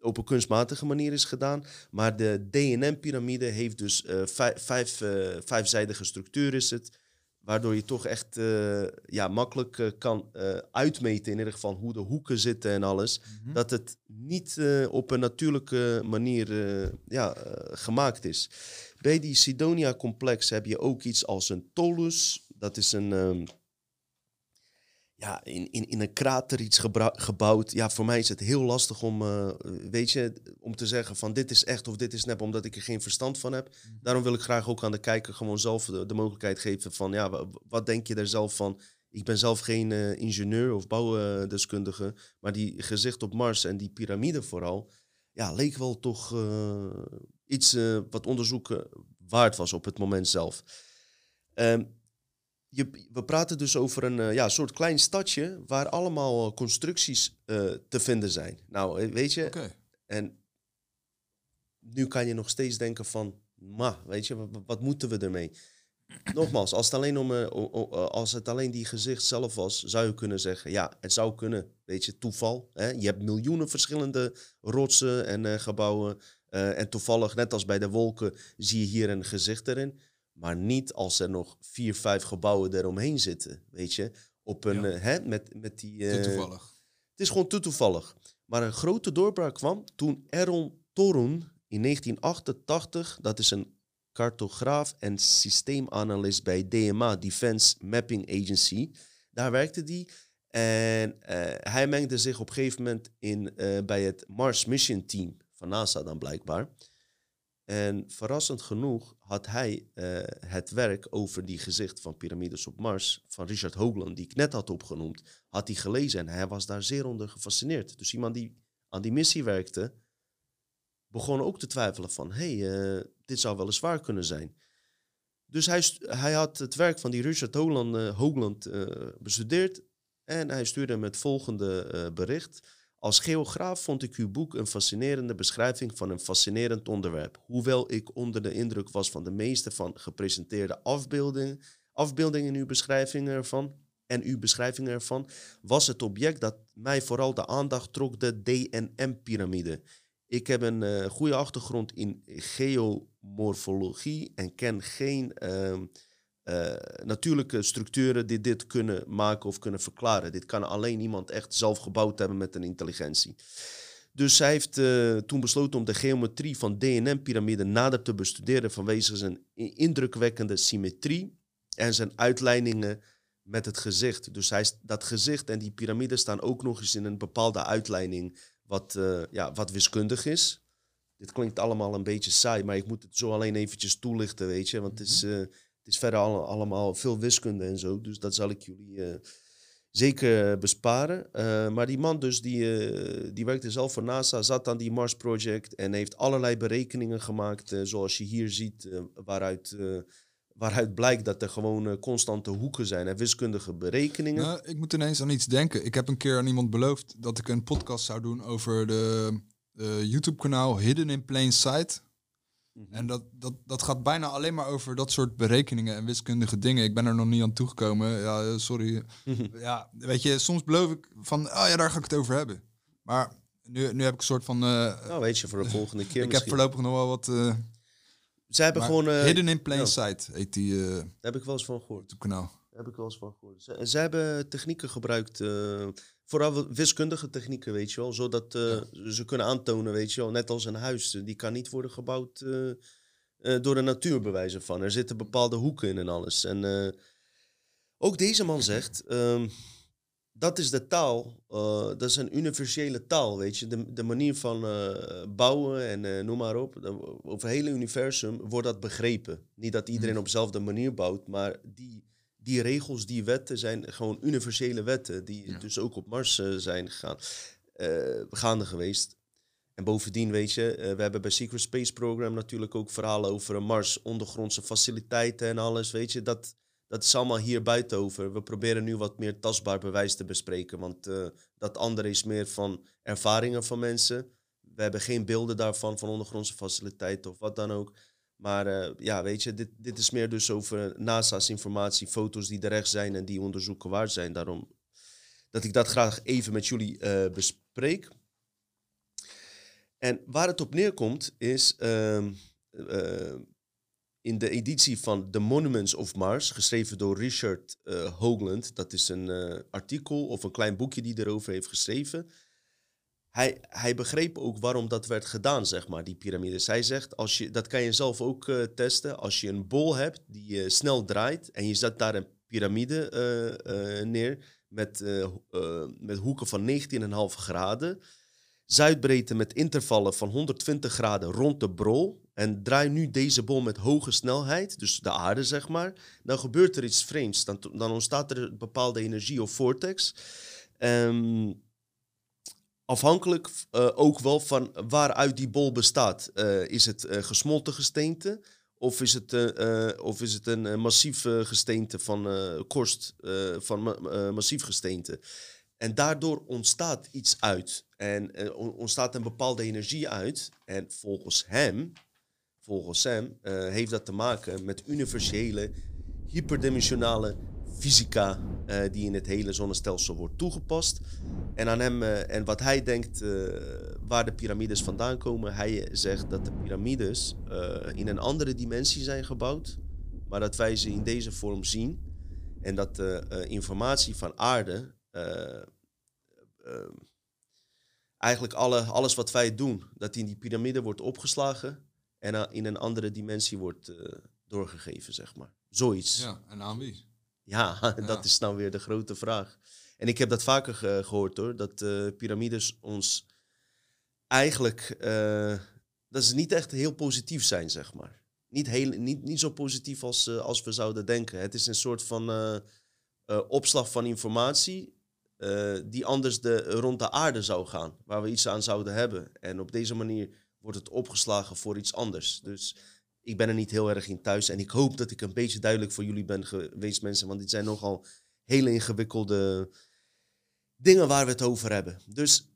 op een kunstmatige manier is gedaan. Maar de DNM-pyramide heeft dus eh, vijf, vijf, vijfzijdige structuur is het. Waardoor je toch echt eh, ja, makkelijk eh, kan eh, uitmeten in ieder geval hoe de hoeken zitten en alles. Mhm. Dat het niet op een natuurlijke manier ja, gemaakt is. Bij die Sidonia-complex heb je ook iets als een tolus. Dat is een... ehm, ja, in, in, in een krater iets gebouwd. Ja, voor mij is het heel lastig om, eh, weet je, om te zeggen van dit is echt of dit is nep, omdat ik er geen verstand van heb. Daarom wil ik graag ook aan de kijker gewoon zelf de, de mogelijkheid geven van, ja, wa- wat denk je daar zelf van? Ik ben zelf geen eh, ingenieur of bouwdeskundige, maar die gezicht op Mars en die piramide vooral, ja, leek wel toch eh, iets wat onderzoeken waard was op het moment zelf. Ehm, je, we praten dus over een uh, ja, soort klein stadje waar allemaal uh, constructies uh, te vinden zijn. Nou, weet je, en nu kan je nog steeds denken van, ma, weet je, wat, wat moeten we ermee? Nogmaals, als het, alleen om, als het alleen die gezicht zelf was, zou je kunnen zeggen, ja, het zou kunnen, weet je, toeval. Hè? Je hebt miljoenen verschillende rotsen en uh, gebouwen. Uh, en toevallig, net als bij de wolken, zie je hier een gezicht erin. Maar niet als er nog vier, vijf gebouwen eromheen zitten, weet je. Op een, Ja. hè, met, met die... Te toevallig. Het is gewoon te toevallig. Maar een grote doorbraak kwam toen Errol Torun in 1988, dat is een cartograaf en systeemanalist bij DMA, Defense Mapping Agency. Daar werkte hij. En uh, hij mengde zich op een gegeven moment in uh, bij het Mars Mission Team van NASA dan blijkbaar. En verrassend genoeg had hij uh, het werk over die gezicht van piramides op Mars van Richard Hoagland, die ik net had opgenoemd, had hij gelezen en hij was daar zeer onder gefascineerd. Dus iemand die aan die missie werkte, begon ook te twijfelen van, hé, hey, uh, dit zou wel eens waar kunnen zijn. Dus hij, hij had het werk van die Richard uh, Hoagland bestudeerd en hij stuurde hem het volgende bericht. Als geograaf vond ik uw boek een fascinerende beschrijving van een fascinerend onderwerp. Hoewel ik onder de indruk was van de meeste van gepresenteerde afbeeldingen, afbeeldingen in uw beschrijvingen ervan en uw beschrijvingen ervan, was het object dat mij vooral de aandacht trok de DNM-pyramide. Ik heb een uh, goede achtergrond in geomorfologie en ken geen uh, uh, natuurlijke structuren die dit kunnen maken of kunnen verklaren. Dit kan alleen iemand echt zelf gebouwd hebben met een intelligentie. Dus zij heeft uh, toen besloten om de geometrie van DNM-pyramiden nader te bestuderen vanwege zijn indrukwekkende symmetrie en zijn uitleidingen met het gezicht. Dus hij, dat gezicht en die piramiden staan ook nog eens in een bepaalde uitleiding wat, uh, ja, wat wiskundig is. Dit klinkt allemaal een beetje saai, maar ik moet het zo alleen eventjes toelichten, weet je. Want het is, uh, het is verder al, allemaal veel wiskunde en zo. Dus dat zal ik jullie uh, zeker besparen. Uh, maar die man dus, die, uh, die werkte zelf voor NASA, zat aan die Mars Project en heeft allerlei berekeningen gemaakt. zoals je hier ziet, waaruit, waaruit blijkt dat er gewoon constante hoeken zijn en wiskundige berekeningen. Nou, ik moet ineens aan iets denken. Ik heb een keer aan iemand beloofd dat ik een podcast zou doen over de YouTube-kanaal Hidden in Plain Sight. Mm -hmm. En dat, dat, dat gaat bijna alleen maar over dat soort berekeningen en wiskundige dingen. Ik ben er nog niet aan toegekomen. Ja, sorry. ja, weet je, soms beloof ik van, oh ja, daar ga ik het over hebben. Maar nu, nu heb ik een soort van... Uh, nou, weet je, voor de volgende keer Ik heb voorlopig nog wel wat... Uh, Zij hebben gewoon... Uh, Hidden in Plain ja. Sight heet die... Daar heb ik wel eens van gehoord. Kanaal. Daar heb ik wel eens van gehoord. Ze, ze hebben technieken gebruikt... Uh, vooral wiskundige technieken, weet je wel. Zodat uh, ja. ze kunnen aantonen, weet je wel. Net als een huis. Die kan niet worden gebouwd uh, uh, door de natuur, bewijzen van. Er zitten bepaalde hoeken in en alles. En ook deze man zegt... Um, dat is de taal. Dat is een universele taal, weet je. De, de manier van bouwen en noem maar op. Over het hele universum wordt dat begrepen. Niet dat iedereen op dezelfde manier bouwt, maar die die regels, die wetten zijn gewoon universele wetten, die ja. dus ook op Mars uh, zijn gegaan, uh, gaande geweest. En bovendien, weet je, uh, we hebben bij Secret Space Program natuurlijk ook verhalen over Mars, ondergrondse faciliteiten en alles, weet je. Dat, dat is allemaal hier buiten over. We proberen nu wat meer tastbaar bewijs te bespreken, want dat andere is meer van ervaringen van mensen. We hebben geen beelden daarvan, van ondergrondse faciliteiten of wat dan ook. Maar uh, ja, weet je, dit, dit is meer dus over NASA's informatie, foto's die er echt zijn en die onderzoeken waard zijn. Daarom dat ik dat graag even met jullie uh, bespreek. En waar het op neerkomt is uh, in de editie van The Monuments of Mars, geschreven door Richard Hoagland. Dat is een artikel of een klein boekje die erover heeft geschreven hij, hij begreep ook waarom dat werd gedaan, zeg maar, die piramides. Hij zegt, als je, dat kan je zelf ook uh, testen. Als je een bol hebt die uh, snel draait en je zet daar een piramide uh, neer met, met hoeken van 19,5 graden, zuidbreedte met intervallen van 120 graden rond de brol en draai nu deze bol met hoge snelheid, dus de aarde zeg maar, dan gebeurt er iets vreemds. Dan, dan ontstaat er een bepaalde energie of vortex. Um, afhankelijk uh, ook wel van waaruit die bol bestaat. Uh, is het uh, gesmolten gesteente of is het, eh, eh, of is het een eh, massief eh, gesteente van eh, korst, eh, van ma- eh, massief gesteente. En daardoor ontstaat iets uit. En eh, on- ontstaat een bepaalde energie uit. En volgens hem, volgens hem eh, heeft dat te maken met universele, hyperdimensionale fysica eh, die in het hele zonnestelsel wordt toegepast. En, aan hem, eh, en wat hij denkt eh, waar de piramides vandaan komen, hij zegt dat de piramides in een andere dimensie zijn gebouwd, maar dat wij ze in deze vorm zien. En dat de informatie van aarde, eigenlijk alle, alles wat wij doen, dat in die piramide wordt opgeslagen en in een andere dimensie wordt doorgegeven, zeg maar. Zoiets. Ja, en aan wie? Ja, Ja. dat is nou weer de grote vraag. En ik heb dat vaker ge- gehoord hoor, dat eh, piramides ons eigenlijk, eh, dat ze niet echt heel positief zijn, zeg maar. Niet, heel, niet, niet zo positief als, eh, als we zouden denken. Het is een soort van opslag van informatie die anders de, rond de aarde zou gaan, waar we iets aan zouden hebben. En op deze manier wordt het opgeslagen voor iets anders. Dus ik ben er niet heel erg in thuis. En ik hoop dat ik een beetje duidelijk voor jullie ben geweest, mensen. Want dit zijn nogal hele ingewikkelde dingen waar we het over hebben. Dus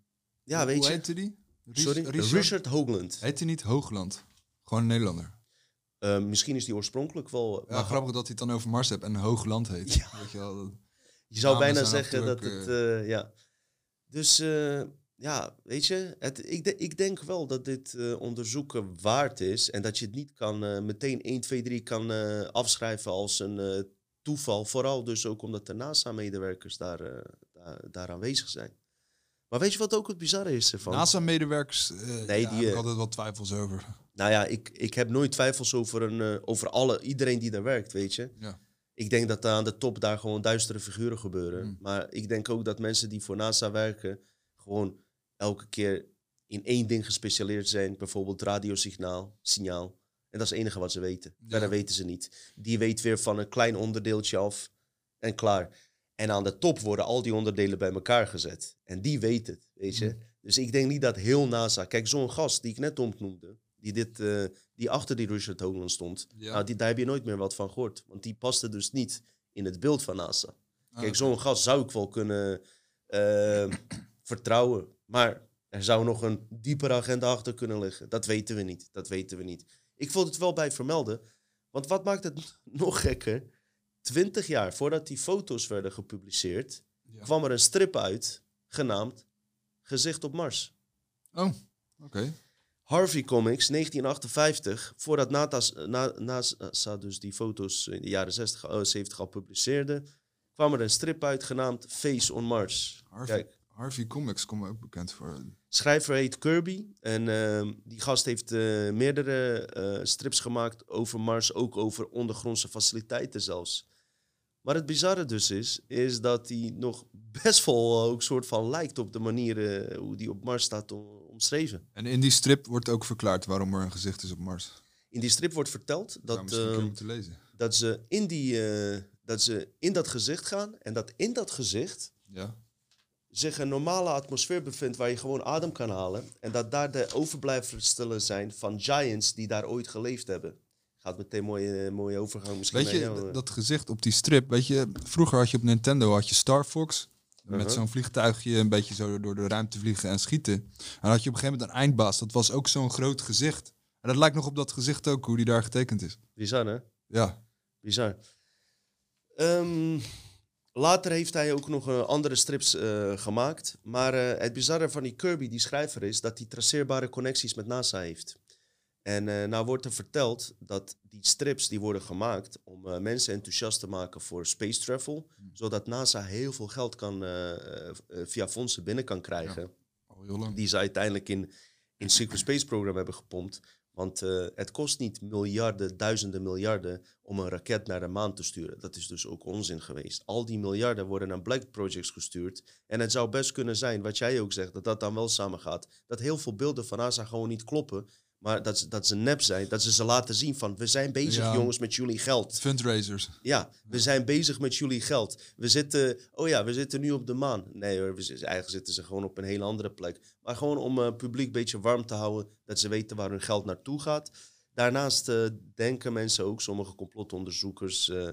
ja, weet Hoe je. heette die? Ries- Sorry? Richard? Richard, Hoagland. Heet hij niet Hoogland? Gewoon een Nederlander. Eh, misschien is die oorspronkelijk wel. Ja, maar grappig dat hij het dan over Mars hebt en Hoogland heet. Ja. Weet je wel, Je zou bijna zeggen dat het. eh, ja. Dus eh, ja, weet je, het, ik, de- ik denk wel dat dit eh, onderzoeken waard is. En dat je het niet kan eh, meteen 1, 2, 3 kan eh, afschrijven als een toeval. Vooral dus ook omdat de NASA-medewerkers daar, daar, daar aanwezig zijn. Maar weet je wat ook het bizarre is ervan? NASA-medewerkers, Nee, ja, die, heb ik altijd wel twijfels over. Nou ja, ik, ik heb nooit twijfels over, een, over alle, iedereen die daar werkt, weet je. Ja. Ik denk dat aan de top daar gewoon duistere figuren gebeuren. Mm. Maar ik denk ook dat mensen die voor NASA werken, gewoon elke keer in één ding gespecialiseerd zijn. Bijvoorbeeld radiosignaal, signaal. En dat is het enige wat ze weten. Verder weten ze niet. Die weet weer van een klein onderdeeltje af en klaar. En aan de top worden al die onderdelen bij elkaar gezet. En die weet het, weet je. Mm. Dus ik denk niet dat heel NASA... Kijk, zo'n gast die ik net ontnoemde, die, dit, eh, die achter die Richard Hoagland stond... Ja. Nou, die, daar heb je nooit meer wat van gehoord. Want die paste dus niet in het beeld van NASA. Ah, Kijk, zo'n gast zou ik wel kunnen eh, vertrouwen. Maar er zou nog een diepere agenda achter kunnen liggen. Dat weten we niet. Dat weten we niet. Ik wil het wel bij vermelden. Want wat maakt het nog gekker? Twintig jaar voordat die foto's werden gepubliceerd... Ja. kwam er een strip uit, genaamd Gezicht op Mars. Oh, oké. Harvey Comics, 1958, voordat Na- NASA dus die foto's in de jaren 60, eh, 70 al publiceerde, kwam er een strip uit genaamd Face on Mars. Harvey, Kijk, Harvey Comics komt ook bekend voor. schrijver heet Kirby en ehm, die gast heeft eh, meerdere eh, strips gemaakt over Mars, ook over ondergrondse faciliteiten zelfs. Maar het bizarre dus is, is dat hij nog best wel ook soort van lijkt op de manier eh, hoe die op Mars staat om- omschreven. En in die strip wordt ook verklaard waarom er een gezicht is op Mars. In die strip wordt verteld Dat ehm, lezen. dat ze in, die, eh, dat ze in dat gezicht gaan en dat in dat gezicht Ja. Zich een normale atmosfeer bevindt waar je gewoon adem kan halen. En dat daar de overblijfselen zijn van giants die daar ooit geleefd hebben. Gaat meteen een mooie, mooie overgang misschien Weet je, jou, eh. dat gezicht op die strip, weet je, vroeger had je op Nintendo had je Star Fox. Met Uh-huh. zo'n vliegtuigje een beetje zo door de ruimte vliegen en schieten. En dan had je op een gegeven moment een eindbaas. Dat was ook zo'n groot gezicht. En dat lijkt nog op dat gezicht ook, hoe die daar getekend is. Bizar, hè? Ja. Bizar. Ehm, later heeft hij ook nog eh, andere strips eh, gemaakt. Maar eh, het bizarre van die Kirby, die schrijver is, dat hij traceerbare connecties met NASA heeft. En nou wordt er verteld dat die strips die worden gemaakt om mensen enthousiast te maken voor space travel, zodat NASA heel veel geld kan, via fondsen binnen kan krijgen die ze uiteindelijk in, in Secret Space Program hebben gepompt. Want eh, het kost niet miljarden, duizenden miljarden om een raket naar de maan te sturen. Dat is dus ook onzin geweest. Al die miljarden worden naar Black Projects gestuurd. En het zou best kunnen zijn, wat jij ook zegt, dat dat dan wel samengaat. Dat heel veel beelden van NASA gewoon niet kloppen. Maar dat, ze- dat ze nep zijn. Dat ze ze laten zien van, we zijn bezig Ja. jongens met jullie geld. Fundraisers. Ja, we zijn bezig met jullie geld. We zitten, oh ja, we zitten nu op de maan. Nee hoor, we eigenlijk zitten ze gewoon op een hele andere plek. Maar gewoon om het publiek een beetje warm te houden, dat ze weten waar hun geld naartoe gaat. daarnaast eh, denken mensen ook, sommige complotonderzoekers, eh,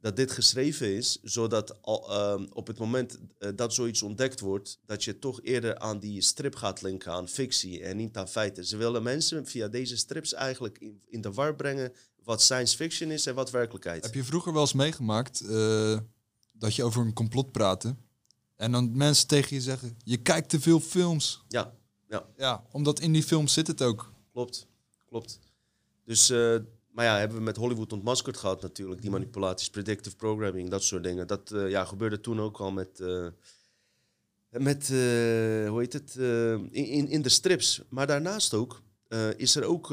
dat dit geschreven is, zodat al, ehm, op het moment eh, dat zoiets ontdekt wordt, dat je toch eerder aan die strip gaat linken, aan fictie en niet aan feiten. Ze willen mensen via deze strips eigenlijk in, in de war brengen wat science fiction is en wat werkelijkheid. Heb je vroeger wel eens meegemaakt eh, dat je over een complot praatte en dan mensen tegen je zeggen, je kijkt te veel films. Ja, ja. Ja, omdat in die films zit het ook. Klopt, klopt. Dus, eh, maar ja, hebben we met Hollywood ontmaskerd gehad natuurlijk. Die manipulaties, predictive programming, dat soort dingen. Dat eh, ja, gebeurde toen ook al met, eh, met eh, hoe heet het, in, in, in de strips. Maar daarnaast ook is er ook,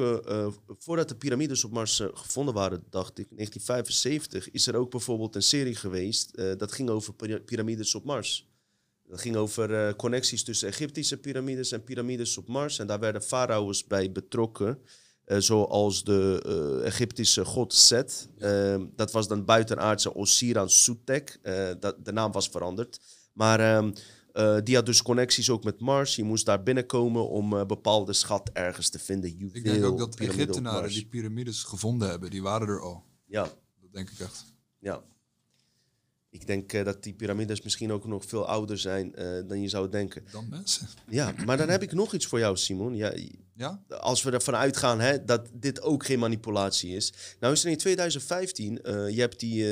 voordat de piramides op Mars gevonden waren, dacht ik, 1975, is er ook bijvoorbeeld een serie geweest. dat ging over pira- piramides op Mars. Dat ging over connecties tussen Egyptische piramides en piramides op Mars. En daar werden farao's bij betrokken. Eh, zoals de eh, Egyptische god Set. Eh, dat was dan buitenaardse Osiran Sutek. Eh, dat, de naam was veranderd. Maar ehm, eh, die had dus connecties ook met Mars. Je moest daar binnenkomen om bepaalde schat ergens te vinden. Ik denk ook dat Egyptenaren die piramides gevonden hebben, die waren er al. Ja, Dat denk ik echt. ja. Ik denk eh, dat die piramides misschien ook nog veel ouder zijn eh, dan je zou denken. Dan mensen. Ja, maar dan heb ik nog iets voor jou, Simon. Ja, Ja? als we ervan uitgaan hè, dat dit ook geen manipulatie is. Nou is er in 2015, eh, je hebt die,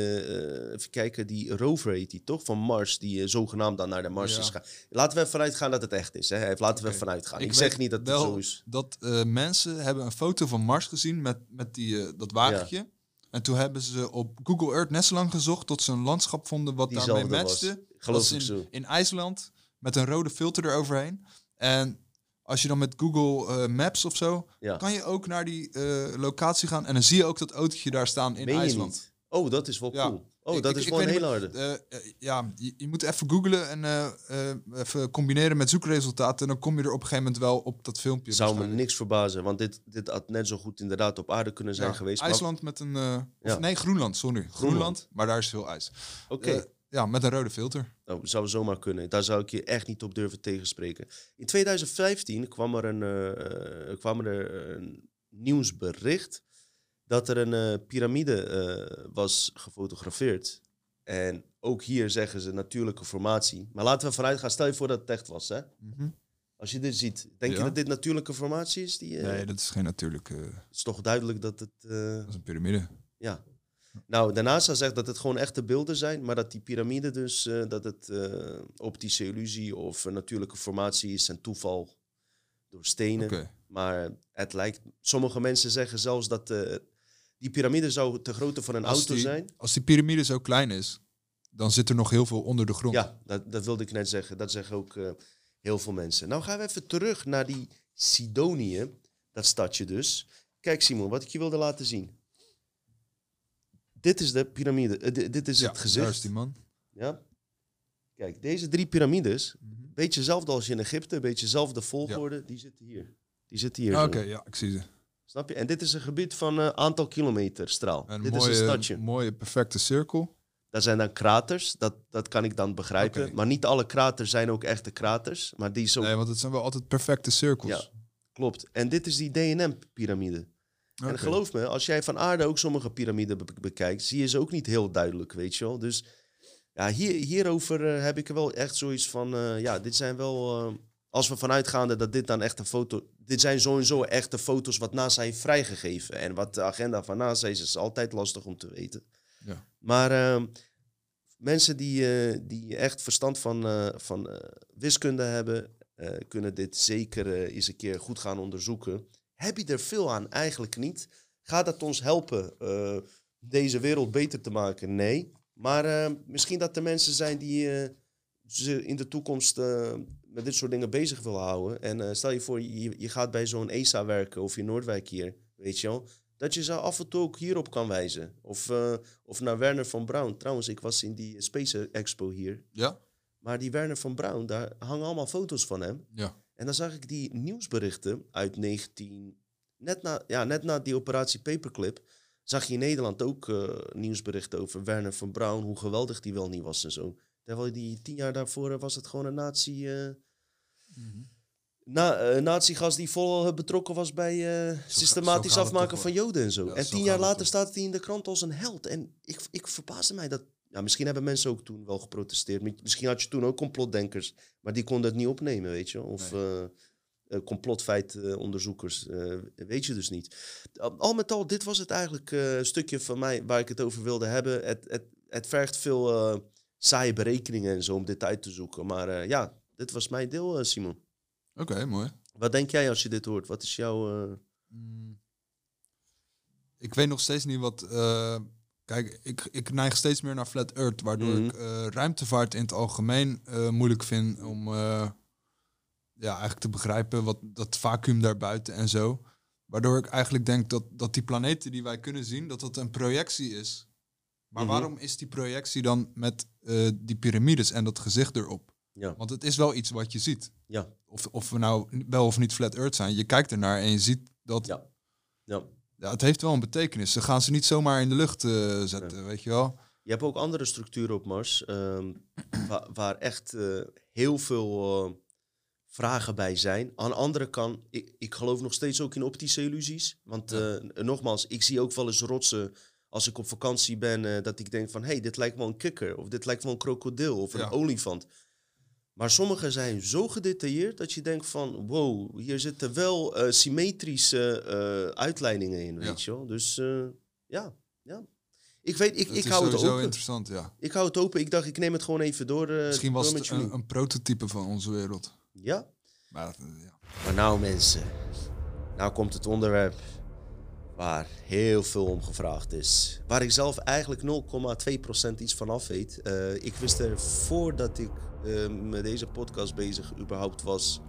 even kijken, die rover heet die toch, van Mars, die zogenaamd dan naar de Mars Ja. is gegaan. Laten we ervan uitgaan dat het echt is. Hè? Laten we ervan uitgaan. Ik, Ik zeg niet dat het zo is. dat mensen hebben een foto van Mars gezien met, met die, dat wagentje. En toen hebben ze op Google Earth net zo lang gezocht tot ze een landschap vonden wat daarmee matchte. Geloof Dat ik in, zo. in IJsland met een rode filter eroverheen. En als je dan met Google eh, Maps of zo, Ja. kan je ook naar die eh, locatie gaan. En dan zie je ook dat autootje daar staan in IJsland. niet? Oh, dat is wel Ja. cool. Oh, Ik- dat ik- is hele niet harde. Eh, eh, ja, je, je moet even googlen en eh, even combineren met zoekresultaten. En dan kom je er op een gegeven moment wel op dat filmpje. Zou me niks verbazen, want dit, dit had net zo goed inderdaad op aarde kunnen zijn Ja, geweest. maar- IJsland met een... Ja. nee, Groenland, sorry. Groenland. maar daar is veel ijs. Oké. Ja, met een rode filter. Nou, zou zomaar kunnen. Daar zou ik je echt niet op durven tegenspreken. In 2015 kwam er een, kwam er een nieuwsbericht dat er een eh, piramide eh, was gefotografeerd. En ook hier zeggen ze natuurlijke formatie. Maar laten we vanuit gaan. Stel je voor dat het echt was. Hè? Als je dit ziet, denk je dat dit natuurlijke formatie is? Die, eh, Nee, dat is geen natuurlijke... Het is toch duidelijk dat het... dat is een piramide. ja. Nou, de NASA zegt dat het gewoon echte beelden zijn, maar dat die piramide dus, dat het optische illusie of natuurlijke formatie is en toeval door stenen. Maar het lijkt, sommige mensen zeggen zelfs dat die piramide zou te grootte van een Als auto die- zijn. Als die piramide zo klein is, dan zit er nog heel veel onder de grond. Ja, dat, dat wilde ik net zeggen. Dat zeggen ook eh, heel veel mensen. Nou gaan we even terug naar die Sidonië, dat stadje dus. Kijk Simon, wat ik je wilde laten zien. Dit is de piramide, eh, di- dit is Ja, het gezicht. daar is die man. Ja. Kijk, deze drie piramides, Mhm. beetje hetzelfde als in Egypte, beetje dezelfde volgorde, die zitten hier. Die zitten hier. Ah. Oké, ja, ik zie ze. Snap je? En dit is een gebied van een aantal kilometer straal. Een dit mooie, is een stadje. mooie, perfecte cirkel. Dat zijn dan kraters, dat, dat kan ik dan begrijpen. Maar niet alle kraters zijn ook echte kraters. Maar die zo. Nee, want het zijn wel altijd perfecte cirkels. Ja. Klopt. En dit is die DNM-pyramide. En geloof me, als jij van aarde ook sommige piramiden be- bekijkt, zie je ze ook niet heel duidelijk, weet je wel. Dus ja, hier, hierover eh, heb ik er wel echt zoiets van, eh, ja, dit zijn wel, eh, als we vanuitgaande dat dit dan echt een foto, dit zijn sowieso echte foto's wat NASA heeft vrijgegeven. En wat de agenda van NASA is, is altijd lastig om te weten. Ja. Maar eh, mensen die, eh, die echt verstand van, eh, van eh, wiskunde hebben, kunnen dit zeker eens een keer goed gaan onderzoeken. Heb je er veel aan? Eigenlijk niet. Gaat dat ons helpen deze wereld beter te maken? Nee. Maar eh, misschien dat er mensen zijn die ze in de toekomst met dit soort dingen bezig willen houden. En eh, stel je voor, je, je gaat bij zo'n ESA werken of in Noordwijk hier, weet je wel. Dat je ze af en toe ook hierop kan wijzen. Of, eh, of naar Werner van Braun. Trouwens, ik was in die Space Expo hier. Ja? Maar die Werner van Braun, daar hangen allemaal foto's van hem. Ja. En dan zag ik die nieuwsberichten uit 19... Net na, ja, net na die operatie Paperclip zag je in Nederland ook eh, nieuwsberichten over Werner van Braun, hoe geweldig die wel niet was en zo. Terwijl die tien jaar daarvoor eh, was het gewoon een nazi... eh, Na, eh nazi-gas die vol betrokken was bij eh, systematisch afmaken van. Joden en zo. Ja, en tien jaar later staat hij in de krant als een held. En ik, ik verbaasde mij dat... Ja, misschien hebben mensen ook toen wel geprotesteerd. Mi- Misschien had je toen ook complotdenkers. Maar die konden het niet opnemen, weet je. Of Nee. eh complotfeitonderzoekers. eh weet je dus niet. Al met al, dit was het eigenlijk eh, een stukje van mij waar ik het over wilde hebben. Het, het, het vergt veel eh, saaie berekeningen en zo om dit uit te zoeken. Maar eh, ja, dit was mijn deel, eh, Simon. Oké, mooi. Wat denk jij als je dit hoort? Wat is jouw... eh, Mm. Ik weet nog steeds niet wat. kijk, ik, ik neig steeds meer naar flat earth, waardoor Mhm. ik ruimtevaart in het algemeen moeilijk vind om ja, eigenlijk te begrijpen wat dat vacuüm daarbuiten en zo. Waardoor ik eigenlijk denk dat, dat die planeten die wij kunnen zien, dat dat een projectie is. Maar Mhm. waarom is die projectie dan met eh, die piramides en dat gezicht erop? ja, Want het is wel iets wat je ziet. ja, Of, of we nou wel of niet flat earth zijn. Je kijkt ernaar en je ziet dat ja. ja. ja, het heeft wel een betekenis. Ze gaan ze niet zomaar in de lucht eh, zetten, weet je wel. Je hebt ook andere structuren op Mars, ehm, waar, waar echt eh, heel veel vragen bij zijn. Aan de andere kant, ik, ik geloof nog steeds ook in optische illusies. Want Ja. nogmaals, ik zie ook wel eens rotsen als ik op vakantie ben, eh, dat ik denk van, hé, hey, dit lijkt wel een kikker, of dit lijkt wel een krokodil, of een Ja. olifant. Maar sommige zijn zo gedetailleerd dat je denkt van, wow, hier zitten wel eh, symmetrische eh, uitleidingen in, Ja. weet je wel. Dus ja, ja. Ik weet, ik, Het ik hou het open. interessant, ja. Ik hou het open. Ik dacht, ik neem het gewoon even door. Misschien was door het een, een prototype van onze wereld. Ja. Maar ja. Maar nou mensen, nou komt het onderwerp waar heel veel om gevraagd is. Waar ik zelf eigenlijk 0,2% iets van af weet. Eh, ik wist er voordat ik eh, met deze podcast bezig überhaupt was,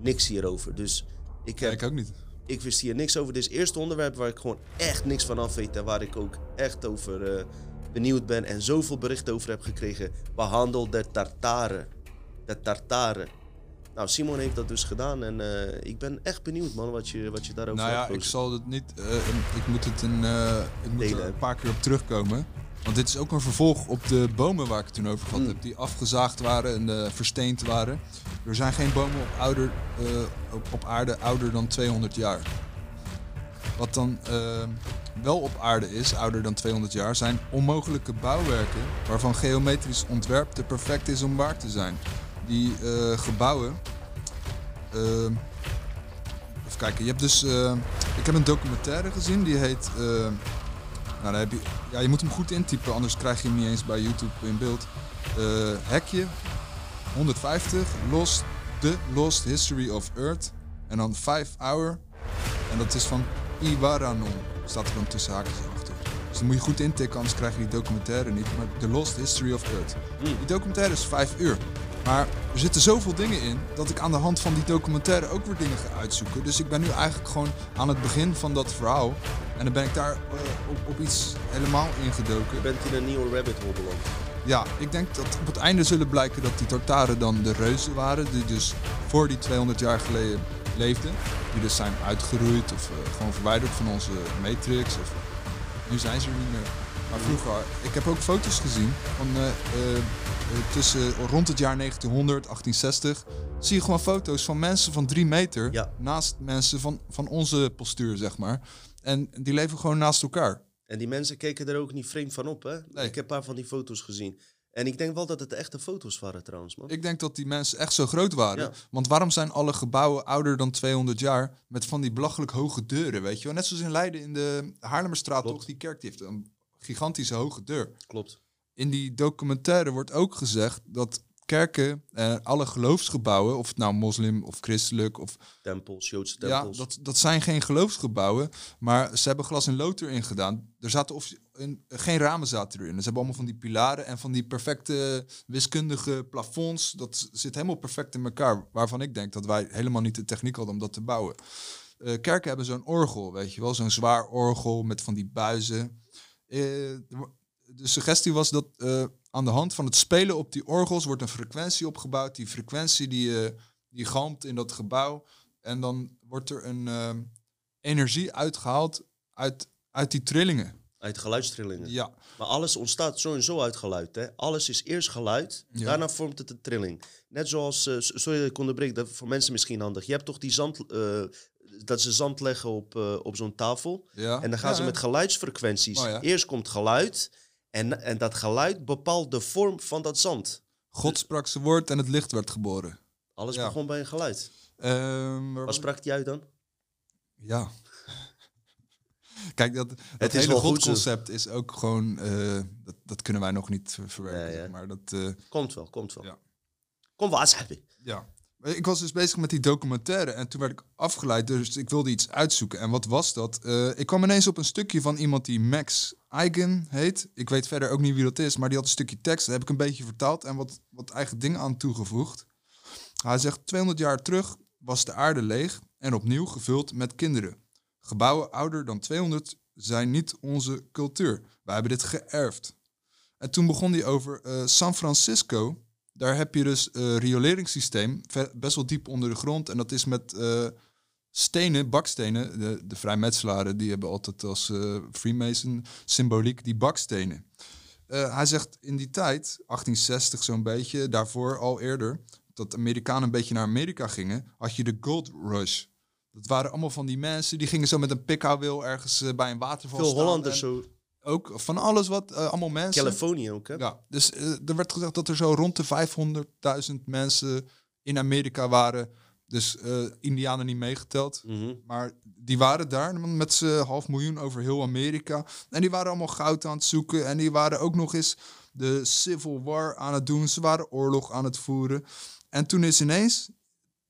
niks hierover. Dus ik, Ja, heb, ik ook niet. ik wist hier niks over. Dit is het eerste onderwerp waar ik gewoon echt niks van af weet. En waar ik ook echt over eh, benieuwd ben. En zoveel berichten over heb gekregen. Behandel de Tartaren. De Tartaren. Nou, Simon heeft dat dus gedaan. En eh, ik ben echt benieuwd, man, wat je, wat je daarover Nou ja, ik zal het niet. eh, ik moet het een, eh, ik moet Delen, er een paar keer op terugkomen. Want dit is ook een vervolg op de bomen waar ik het toen over gehad Mm. heb. Die afgezaagd waren en versteend waren. Er zijn geen bomen op, ouder, op, op aarde ouder dan 200 jaar. Wat dan wel op aarde is, ouder dan 200 jaar, zijn onmogelijke bouwwerken waarvan geometrisch ontwerp te perfect is om waar te zijn. Die eh, gebouwen. eh, even kijken, je hebt dus. eh, ik heb een documentaire gezien die heet. nou, daar heb je, ja, je moet hem goed intypen, anders krijg je hem niet eens bij YouTube in beeld. Hekje 150, Lost, The Lost History of Earth. En dan 5 Hour. En dat is van Iwaranon. Staat er dan tussen haakjes achter. Dus dan moet je goed intikken, anders krijg je die documentaire niet. Maar The Lost History of Earth. Mm. Die documentaire is 5 uur. Maar er zitten zoveel dingen in dat ik aan de hand van die documentaire ook weer dingen ga uitzoeken. Dus ik ben nu eigenlijk gewoon aan het begin van dat verhaal. En dan ben ik daar eh, op, op iets helemaal ingedoken. Je bent in een nieuwe rabbit hole beland. Ja, ik denk dat op het einde zullen blijken dat die Tartaren dan de reuzen waren. Die dus voor die 200 jaar geleden leefden. Die dus zijn uitgeroeid of eh, gewoon verwijderd van onze matrix. Of, nu zijn ze er niet meer. Maar vroeger, ik heb ook foto's gezien van eh, eh, eh, tussen rond het jaar 1900, 1860. Zie je gewoon foto's van mensen van drie meter Ja. naast mensen van, van onze postuur, zeg maar. En die leven gewoon naast elkaar. En die mensen keken er ook niet vreemd van op, hè? Nee. Ik heb een paar van die foto's gezien. En ik denk wel dat het echte foto's waren, trouwens, man. Ik denk dat die mensen echt zo groot waren. Ja. Want waarom zijn alle gebouwen ouder dan 200 jaar met van die belachelijk hoge deuren, weet je wel? Net zoals in Leiden in de Haarlemmerstraat, Klopt. toch? Die kerk die heeft een gigantische hoge deur. Klopt. In die documentaire wordt ook gezegd dat kerken, eh, alle geloofsgebouwen, of het nou moslim of christelijk, of Tempels, Joodse ja, tempels. dat, dat zijn geen geloofsgebouwen, maar ze hebben glas en lood erin gedaan. Er zaten of, een, geen ramen zaten erin. Ze hebben allemaal van die pilaren en van die perfecte wiskundige plafonds. Dat zit helemaal perfect in elkaar. Waarvan ik denk dat wij helemaal niet de techniek hadden om dat te bouwen. Eh, kerken hebben zo'n orgel, weet je wel. Zo'n zwaar orgel met van die buizen. Eh, de suggestie was dat eh, aan de hand van het spelen op die orgels wordt een frequentie opgebouwd. Die frequentie die, eh, die galmt in dat gebouw. En dan wordt er een energie uitgehaald uit, uit die trillingen. Uit geluidstrillingen. Ja, Maar alles ontstaat zo uit geluid. Hè? Alles is eerst geluid, Ja. daarna vormt het een trilling. Net zoals, sorry dat ik onderbreek, dat voor mensen misschien handig. Je hebt toch die zand, dat ze zand leggen op, eh, op zo'n tafel. ja. En dan gaan Ja, ze met geluidsfrequenties. Oh. Eerst komt geluid en, en dat geluid bepaalt de vorm van dat zand. God sprak zijn woord en het licht werd geboren. Alles begon bij een geluid. Waar Wat sprak die uit dan? Ja. Kijk, dat, dat Het hele zo. godconcept is ook gewoon... eh, dat, dat kunnen wij nog niet ver- verwerken. Maar dat... eh, Komt wel, komt wel. Ja. Kom wel, Asabi. Ja. Ik was dus bezig met die documentaire en toen werd ik afgeleid, dus ik wilde iets uitzoeken. En wat was dat? Eh, ik kwam ineens op een stukje van iemand die Max Eigen heet. Ik weet verder ook niet wie dat is, maar die had een stukje tekst. Dat heb ik een beetje vertaald en wat, wat eigen dingen aan toegevoegd. Hij zegt, 200 jaar terug was de aarde leeg en opnieuw gevuld met kinderen. Gebouwen ouder dan 200 zijn niet onze cultuur. Wij hebben dit geërfd. En toen begon hij over eh, San Francisco. Daar heb je dus een rioleringssysteem, ve- best wel diep onder de grond. En dat is met eh, stenen, bakstenen. De, de vrijmetselaren die hebben altijd als eh, Freemason symboliek die bakstenen. Eh, hij zegt in die tijd, 1860 zo'n beetje, daarvoor al eerder, dat Amerikanen een beetje naar Amerika gingen, had je de Gold Rush. Dat waren allemaal van die mensen die gingen zo met een pikhouweel ergens eh, bij een waterval Veel staan Hollanders en zo. Ook van alles wat, eh, allemaal mensen. Californië ook, hè? Ja, dus eh, er werd gezegd dat er zo rond de 500.000 mensen in Amerika waren. Dus eh Indianen niet meegeteld. Mhm. Maar die waren daar met z'n half miljoen over heel Amerika. En die waren allemaal goud aan het zoeken. En die waren ook nog eens de Civil War aan het doen. Ze waren oorlog aan het voeren. En toen is ineens,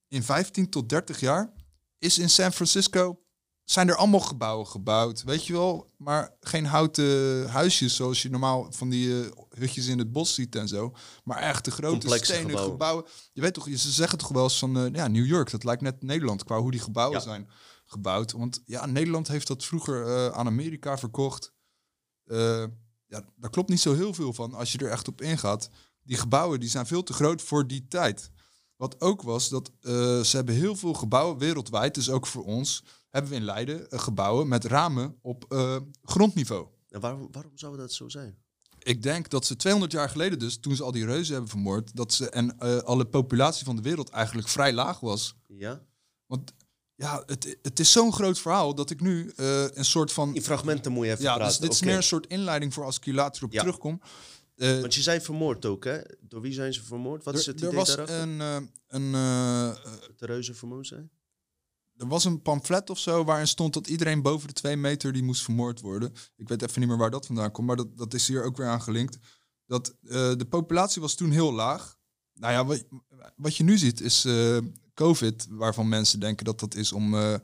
in 15 tot 30 jaar, is in San Francisco zijn er allemaal gebouwen gebouwd, weet je wel. Maar geen houten huisjes zoals je normaal van die eh, hutjes in het bos ziet en zo. Maar echt de grote Complexe stenen gebouwen. gebouwen. Je weet toch, ze zeggen toch wel eens van, eh, ja, New York, dat lijkt net Nederland qua hoe die gebouwen Ja. zijn gebouwd. Want ja, Nederland heeft dat vroeger eh, aan Amerika verkocht. Ja, daar klopt niet zo heel veel van als je er echt op ingaat. Die gebouwen die zijn veel te groot voor die tijd. Wat ook was, dat ze hebben heel veel gebouwen wereldwijd, dus ook voor ons, hebben we in Leiden eh, gebouwen met ramen op eh, grondniveau. En waarom, waarom zou dat zo zijn? Ik denk dat ze 200 jaar geleden dus, toen ze al die reuzen hebben vermoord, dat ze en eh, alle populatie van de wereld eigenlijk vrij laag was. Ja? Want ja, het, het is zo'n groot verhaal dat ik nu een soort van... In fragmenten moet je even Ja, praten. dus dit is meer een soort inleiding voor als ik hier later op Ja. terugkom. Want je zei vermoord ook, hè? Door wie zijn ze vermoord? Wat is er, het er idee was daarachter? een, eh, een, Dat de reuzen vermoord zijn? Er was een pamflet of zo waarin stond dat iedereen boven de twee meter die moest vermoord worden. Ik weet even niet meer waar dat vandaan komt, maar dat, dat is hier ook weer aan gelinkt. Dat eh, de populatie was toen heel laag. Nou ja, wat, wat je nu ziet is eh, COVID, waarvan mensen denken dat dat is om eh 99%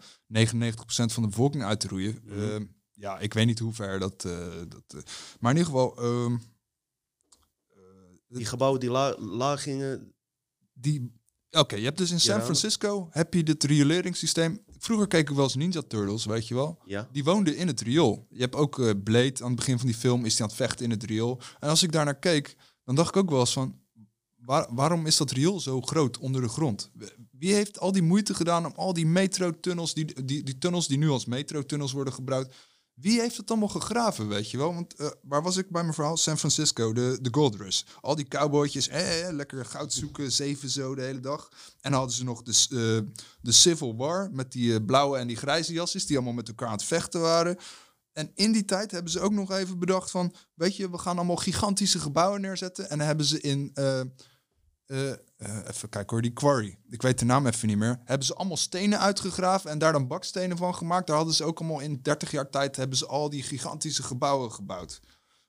van de bevolking uit te roeien. Mhm. Ja, ik weet niet hoe ver dat... dat maar in ieder geval... ehm, Die gebouwen die la- laag gingen... die. Oké, je hebt dus in San Ja. Francisco heb je dit rioleringssysteem. Vroeger keek ik wel eens Ninja Turtles, weet je wel. Ja. Die woonden in het riool. Je hebt ook eh, Blade aan het begin van die film is hij aan het vechten in het riool. En als ik daar naar keek, dan dacht ik ook wel eens van, waar- waarom is dat riool zo groot onder de grond? Wie heeft al die moeite gedaan om al die metrotunnels, die, die, die tunnels die nu als metrotunnels worden gebruikt, wie heeft het allemaal gegraven, weet je wel? Want eh, waar was ik bij mijn verhaal? San Francisco, de, de Gold Rush. Al die cowboytjes, lekker goud zoeken, zeven zo de hele dag. En dan hadden ze nog de, eh, de Civil War met die eh, blauwe en die grijze jasjes die allemaal met elkaar aan het vechten waren. En in die tijd hebben ze ook nog even bedacht van, weet je, we gaan allemaal gigantische gebouwen neerzetten. En dan hebben ze in, eh, eh, even kijken hoor, die quarry, ik weet de naam even niet meer, hebben ze allemaal stenen uitgegraven en daar dan bakstenen van gemaakt. Daar hadden ze ook allemaal in 30 jaar tijd hebben ze al die gigantische gebouwen gebouwd.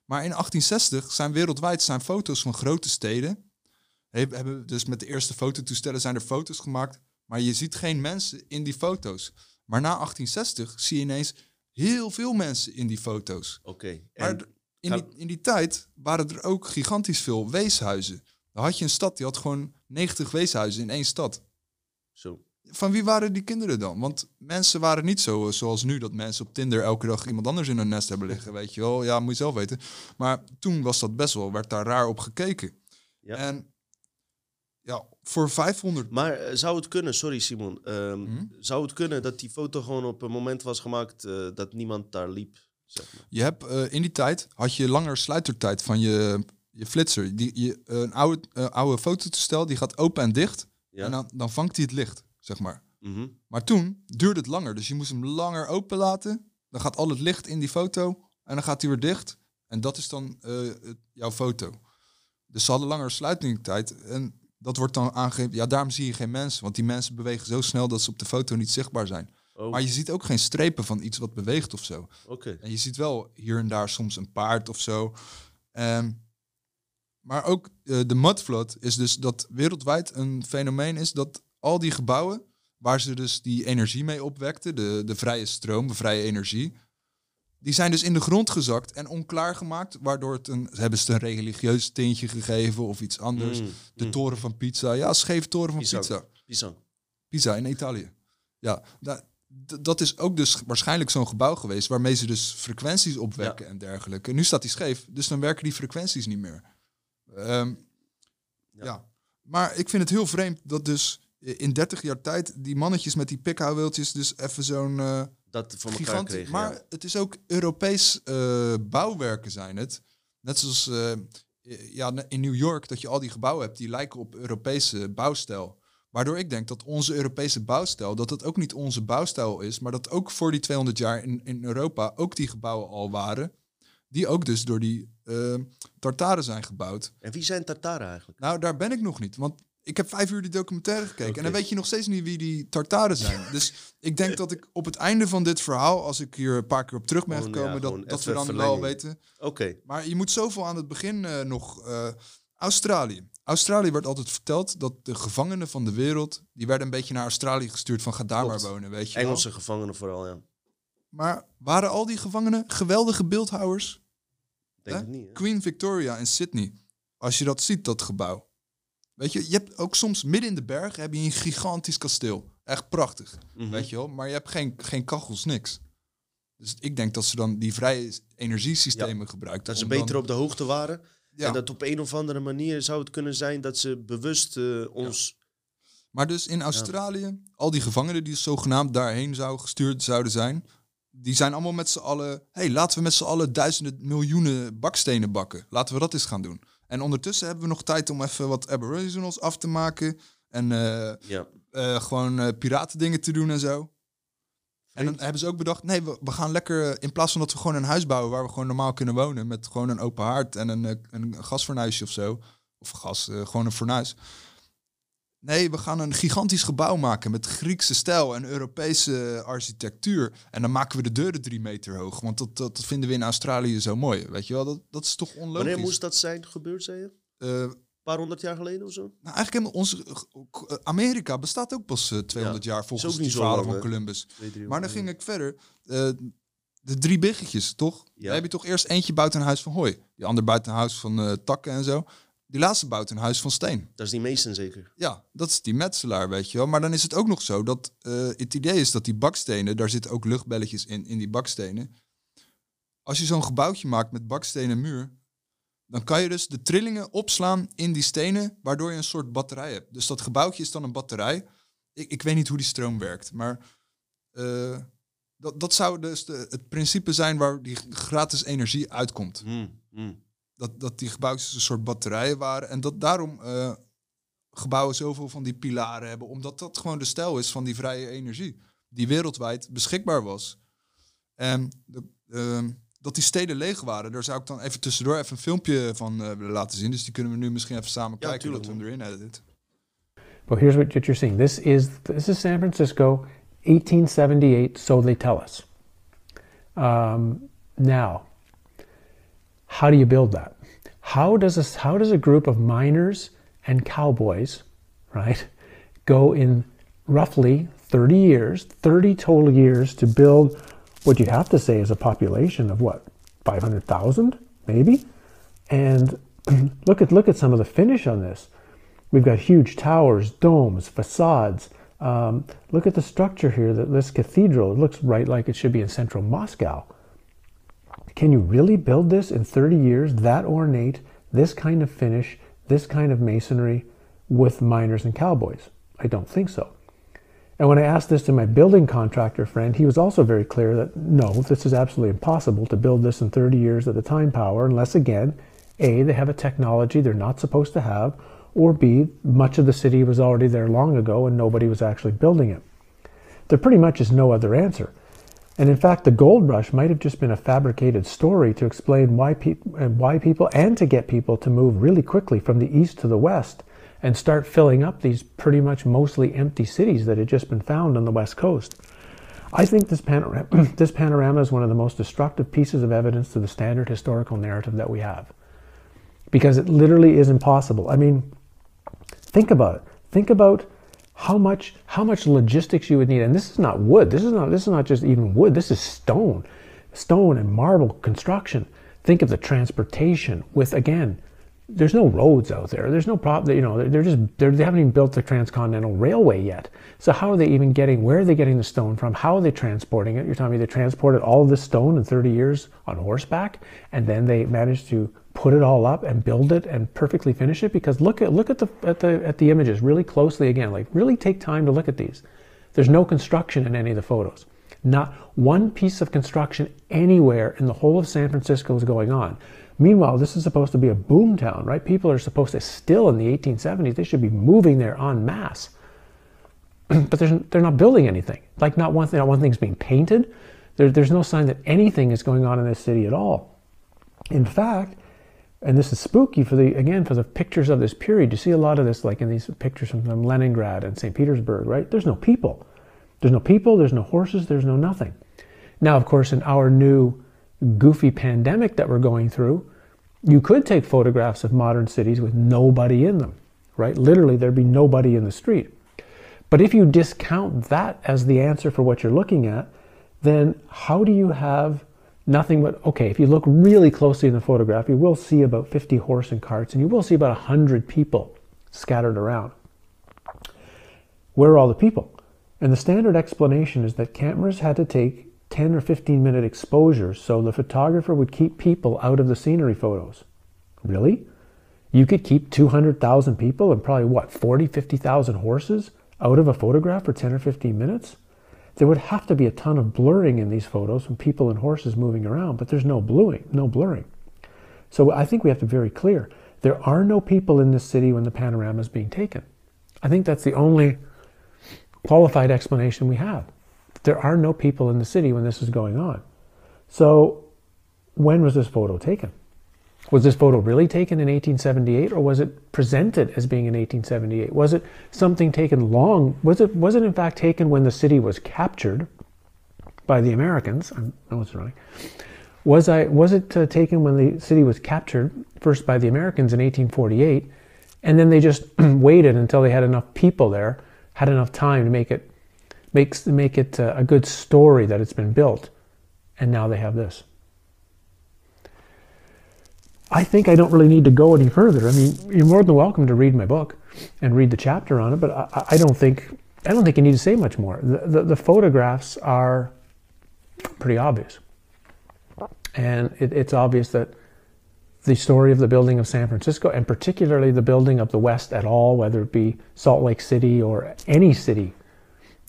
Maar in 1860 zijn wereldwijd zijn foto's van grote steden. He- Hebben dus met de eerste fototoestellen zijn er foto's gemaakt. Maar je ziet geen mensen in die foto's. Maar na 1860 zie je ineens heel veel mensen in die foto's. Oké. Maar in die, in die tijd waren er ook gigantisch veel weeshuizen. Dan had je een stad die had gewoon 90 weeshuizen in één stad. zo. Van wie waren die kinderen dan? Want mensen waren niet zo eh, zoals nu, dat mensen op Tinder elke dag iemand anders in hun nest hebben liggen, weet je wel. Ja, moet je zelf weten. Maar toen was dat best wel, werd daar raar op gekeken. Ja. En ja, voor 500... Maar eh, zou het kunnen, sorry Simon, ehm, Mhm. zou het kunnen dat die foto gewoon op een moment was gemaakt eh, dat niemand daar liep? Zeg maar. Je hebt in die tijd had je langer sluitertijd van je, je flitser. Die, je, een oude, eh, oude fototoestel die gaat open en dicht. Ja. En dan, dan vangt hij het licht, zeg maar. Mhm. Maar toen duurde het langer. Dus je moest hem langer open laten. Dan gaat al het licht in die foto. En dan gaat hij weer dicht. En dat is dan eh, jouw foto. Dus ze hadden langer sluitingstijd. En dat wordt dan aangegeven. Ja, daarom zie je geen mensen. Want die mensen bewegen zo snel dat ze op de foto niet zichtbaar zijn. Oh, Maar je ziet ook geen strepen van iets wat beweegt of zo. oké. En je ziet wel hier en daar soms een paard of zo. Ehm, maar ook eh, de mudflood is dus dat wereldwijd een fenomeen is dat al die gebouwen waar ze dus die energie mee opwekten, de, de vrije stroom, de vrije energie, die zijn dus in de grond gezakt en onklaargemaakt, waardoor het een, hebben ze een religieus tintje gegeven of iets anders. Mm, De mm. toren van pizza, ja, scheve toren van pizza. Pisang. Pisa in Italië. Ja, da- dat is ook dus waarschijnlijk zo'n gebouw geweest waarmee ze dus frequenties opwekken en dergelijke. Nu staat die scheef, dus dan werken die frequenties niet meer. Ehm, Ja. ja. maar ik vind het heel vreemd dat dus in 30 jaar tijd die mannetjes met die pikhouwwieltjes dus even zo'n eh Dat voor elkaar kregen. Maar ja. het is ook Europees eh, bouwwerken zijn het. Net zoals eh, ja, in New York dat je al die gebouwen hebt die lijken op Europese bouwstijl. Waardoor ik denk dat onze Europese bouwstijl, dat het ook niet onze bouwstijl is, maar dat ook voor die 200 jaar in, in Europa ook die gebouwen al waren. Die ook dus door die eh Tartaren zijn gebouwd. En wie zijn Tartaren eigenlijk? Nou, daar ben ik nog niet. Want ik heb vijf uur die documentaire gekeken. En dan weet je nog steeds niet wie die Tartaren zijn. dus ik denk dat ik op het einde van dit verhaal, als ik hier een paar keer op terug ben ja, gekomen, dat, dat we dan verlenging. wel weten. Oké. Maar je moet zoveel aan het begin eh, nog. eh, Australië. Australië werd altijd verteld dat de gevangenen van de wereld. die werden een beetje naar Australië gestuurd van ga daar Klopt. maar wonen. Weet je wel. Engelse gevangenen vooral, ja. Maar waren al die gevangenen geweldige beeldhouwers? Het niet, hè? Queen Victoria in Sydney. Als je dat ziet, dat gebouw. Weet je, je hebt ook soms midden in de bergen heb je een gigantisch kasteel. Echt prachtig, Mhm. weet je wel. Maar je hebt geen, geen kachels, niks. Dus ik denk dat ze dan die vrije energiesystemen gebruiken. Dat ze beter dan- op de hoogte waren. Ja. En dat op een of andere manier zou het kunnen zijn dat ze bewust eh, ons... Maar dus in Australië, al die gevangenen die zogenaamd daarheen zou gestuurd zouden zijn, die zijn allemaal met z'n allen. hey, laten we met z'n allen duizenden miljoenen bakstenen bakken. Laten we dat eens gaan doen. En ondertussen hebben we nog tijd om even wat Aboriginals af te maken. En eh, Ja. eh, gewoon eh piratendingen te doen en zo. En dan hebben ze ook bedacht, nee, we, we gaan lekker, in plaats van dat we gewoon een huis bouwen waar we gewoon normaal kunnen wonen, met gewoon een open haard en een, een gasfornuisje of zo, of gas, gewoon een fornuis. Nee, we gaan een gigantisch gebouw maken met Griekse stijl en Europese architectuur. En dan maken we de deuren drie meter hoog, want dat, dat vinden we in Australië zo mooi. Weet je wel, dat, dat is toch onlogisch. Wanneer moest dat zijn gebeurd, zei je? Eh, Een paar honderd jaar geleden of zo? nou, eigenlijk helemaal onze eh, Amerika bestaat ook pas eh, 200 jaar volgens zo verhalen van? Columbus. Twee, Maar dan ging ik verder. Eh, de drie biggetjes, toch? Ja. Dan heb je toch eerst eentje bouwt een huis van hooi. Die ander bouwt een huis van eh, takken en zo. Die laatste bouwt een huis van steen. Dat is die meesten zeker. Ja, dat is die metselaar, weet je wel. Maar dan is het ook nog zo dat eh, het idee is dat die bakstenen, daar zitten ook luchtbelletjes in, in die bakstenen. Als je zo'n gebouwtje maakt met bakstenen muur, dan kan je dus de trillingen opslaan in die stenen, waardoor je een soort batterij hebt. Dus dat gebouwtje is dan een batterij. Ik, ik weet niet hoe die stroom werkt, maar eh, dat, dat zou dus de, het principe zijn waar die gratis energie uitkomt hmm. Dat, dat die gebouwtjes een soort batterijen waren. En dat daarom eh, gebouwen zoveel van die pilaren hebben. Omdat dat gewoon de stijl is van die vrije energie. Die wereldwijd beschikbaar was. En de, ehm, dat die steden leeg waren. Daar zou ik dan even tussendoor even een filmpje van willen laten zien. Dus die kunnen we nu misschien even samen Ja, kijken. tuurlijk, dat we hem erin editen. But here's what you're seeing. This is this is San Francisco, 1878. So they tell us. Um, now, how do you build that? How does a, how does a group of miners and cowboys, right, go in roughly 30 years, 30 total years to build what you have to say is a population of what 500,000 maybe, and look at look at some of the finish on this. We've got huge towers, domes, facades. Um, look at the structure here. That this cathedral. It looks right like it should be in central Moscow. Can you really build this in 30 years, that ornate, this kind of finish, this kind of masonry with miners and cowboys? I don't think so. And when I asked this to my building contractor friend, he was also very clear that no, this is absolutely impossible to build this in 30 years at the time power, unless again, A, they have a technology they're not supposed to have, or B, much of the city was already there long ago and nobody was actually building it. There pretty much is no other answer. And in fact, the gold rush might have just been a fabricated story to explain why, pe- why people and to get people to move really quickly from the east to the west and start filling up these pretty much mostly empty cities that had just been found on the west coast. I think this panorama, this panorama is one of the most destructive pieces of evidence to the standard historical narrative that we have. Because it literally is impossible. I mean, think about it. Think about how much how much logistics you would need. And this is not wood. This is not this is not just even wood. This is stone. Stone and marble construction. Think of the transportation with again there's no roads out there. There's no problem. You know, they're just they're, they haven't even built the transcontinental railway yet. So how are they even getting? Where are they getting the stone from? How are they transporting it? You're telling me they transported all of this stone in 30 years on horseback, and then they managed to put it all up and build it and perfectly finish it? Because look at look at the at the at the images really closely again. Like really take time to look at these. There's no construction in any of the photos. Not one piece of construction anywhere in the whole of San Francisco is going on. Meanwhile, this is supposed to be a boom town, right? People are supposed to still in the 1870s, they should be moving there en masse. but they're not building anything. Like not one, thing, not one thing's being painted. There, there's no sign that anything is going on in this city at all. In fact, and this is spooky for the again for the pictures of this period. You see a lot of this like in these pictures from, Leningrad and St. Petersburg, right? There's no people. There's no people, there's no horses, there's no nothing. Now, of course, in our new goofy pandemic that we're going through, you could take photographs of modern cities with nobody in them, right? Literally, there'd be nobody in the street. But if you discount that as the answer for what you're looking at, then how do you have nothing but, okay, if you look really closely in the photograph, you will see about 50 horse and carts, and you will see about 100 people scattered around. Where are all the people? And the standard explanation is that cameras had to take 10 or 15 minute exposures so the photographer would keep people out of the scenery photos. Really? You could keep 200,000 people and probably what, 40, 50,000 horses out of a photograph for 10 or 15 minutes? There would have to be a ton of blurring in these photos from people and horses moving around, but there's no blurring, no blurring. So I think we have to be very clear. There are no people in this city when the panorama is being taken. I think that's the only qualified explanation we have. There are no people in the city when this is going on. So, when was this photo taken? Was this photo really taken in 1878 or was it presented as being in 1878? Was it something taken long? Was it was it in fact taken when the city was captured by the Americans? I know it's wrong. Was I was it uh, taken when the city was captured first by the Americans in 1848 and then they just waited until they had enough people there, had enough time to make it makes make it a good story that it's been built, and now they have this. I think I don't really need to go any further. I mean, you're more than welcome to read my book and read the chapter on it, but I, I don't think I don't think you need to say much more. The, the, the photographs are pretty obvious, and it, it's obvious that the story of the building of San Francisco, and particularly the building of the West at all, whether it be Salt Lake City or any city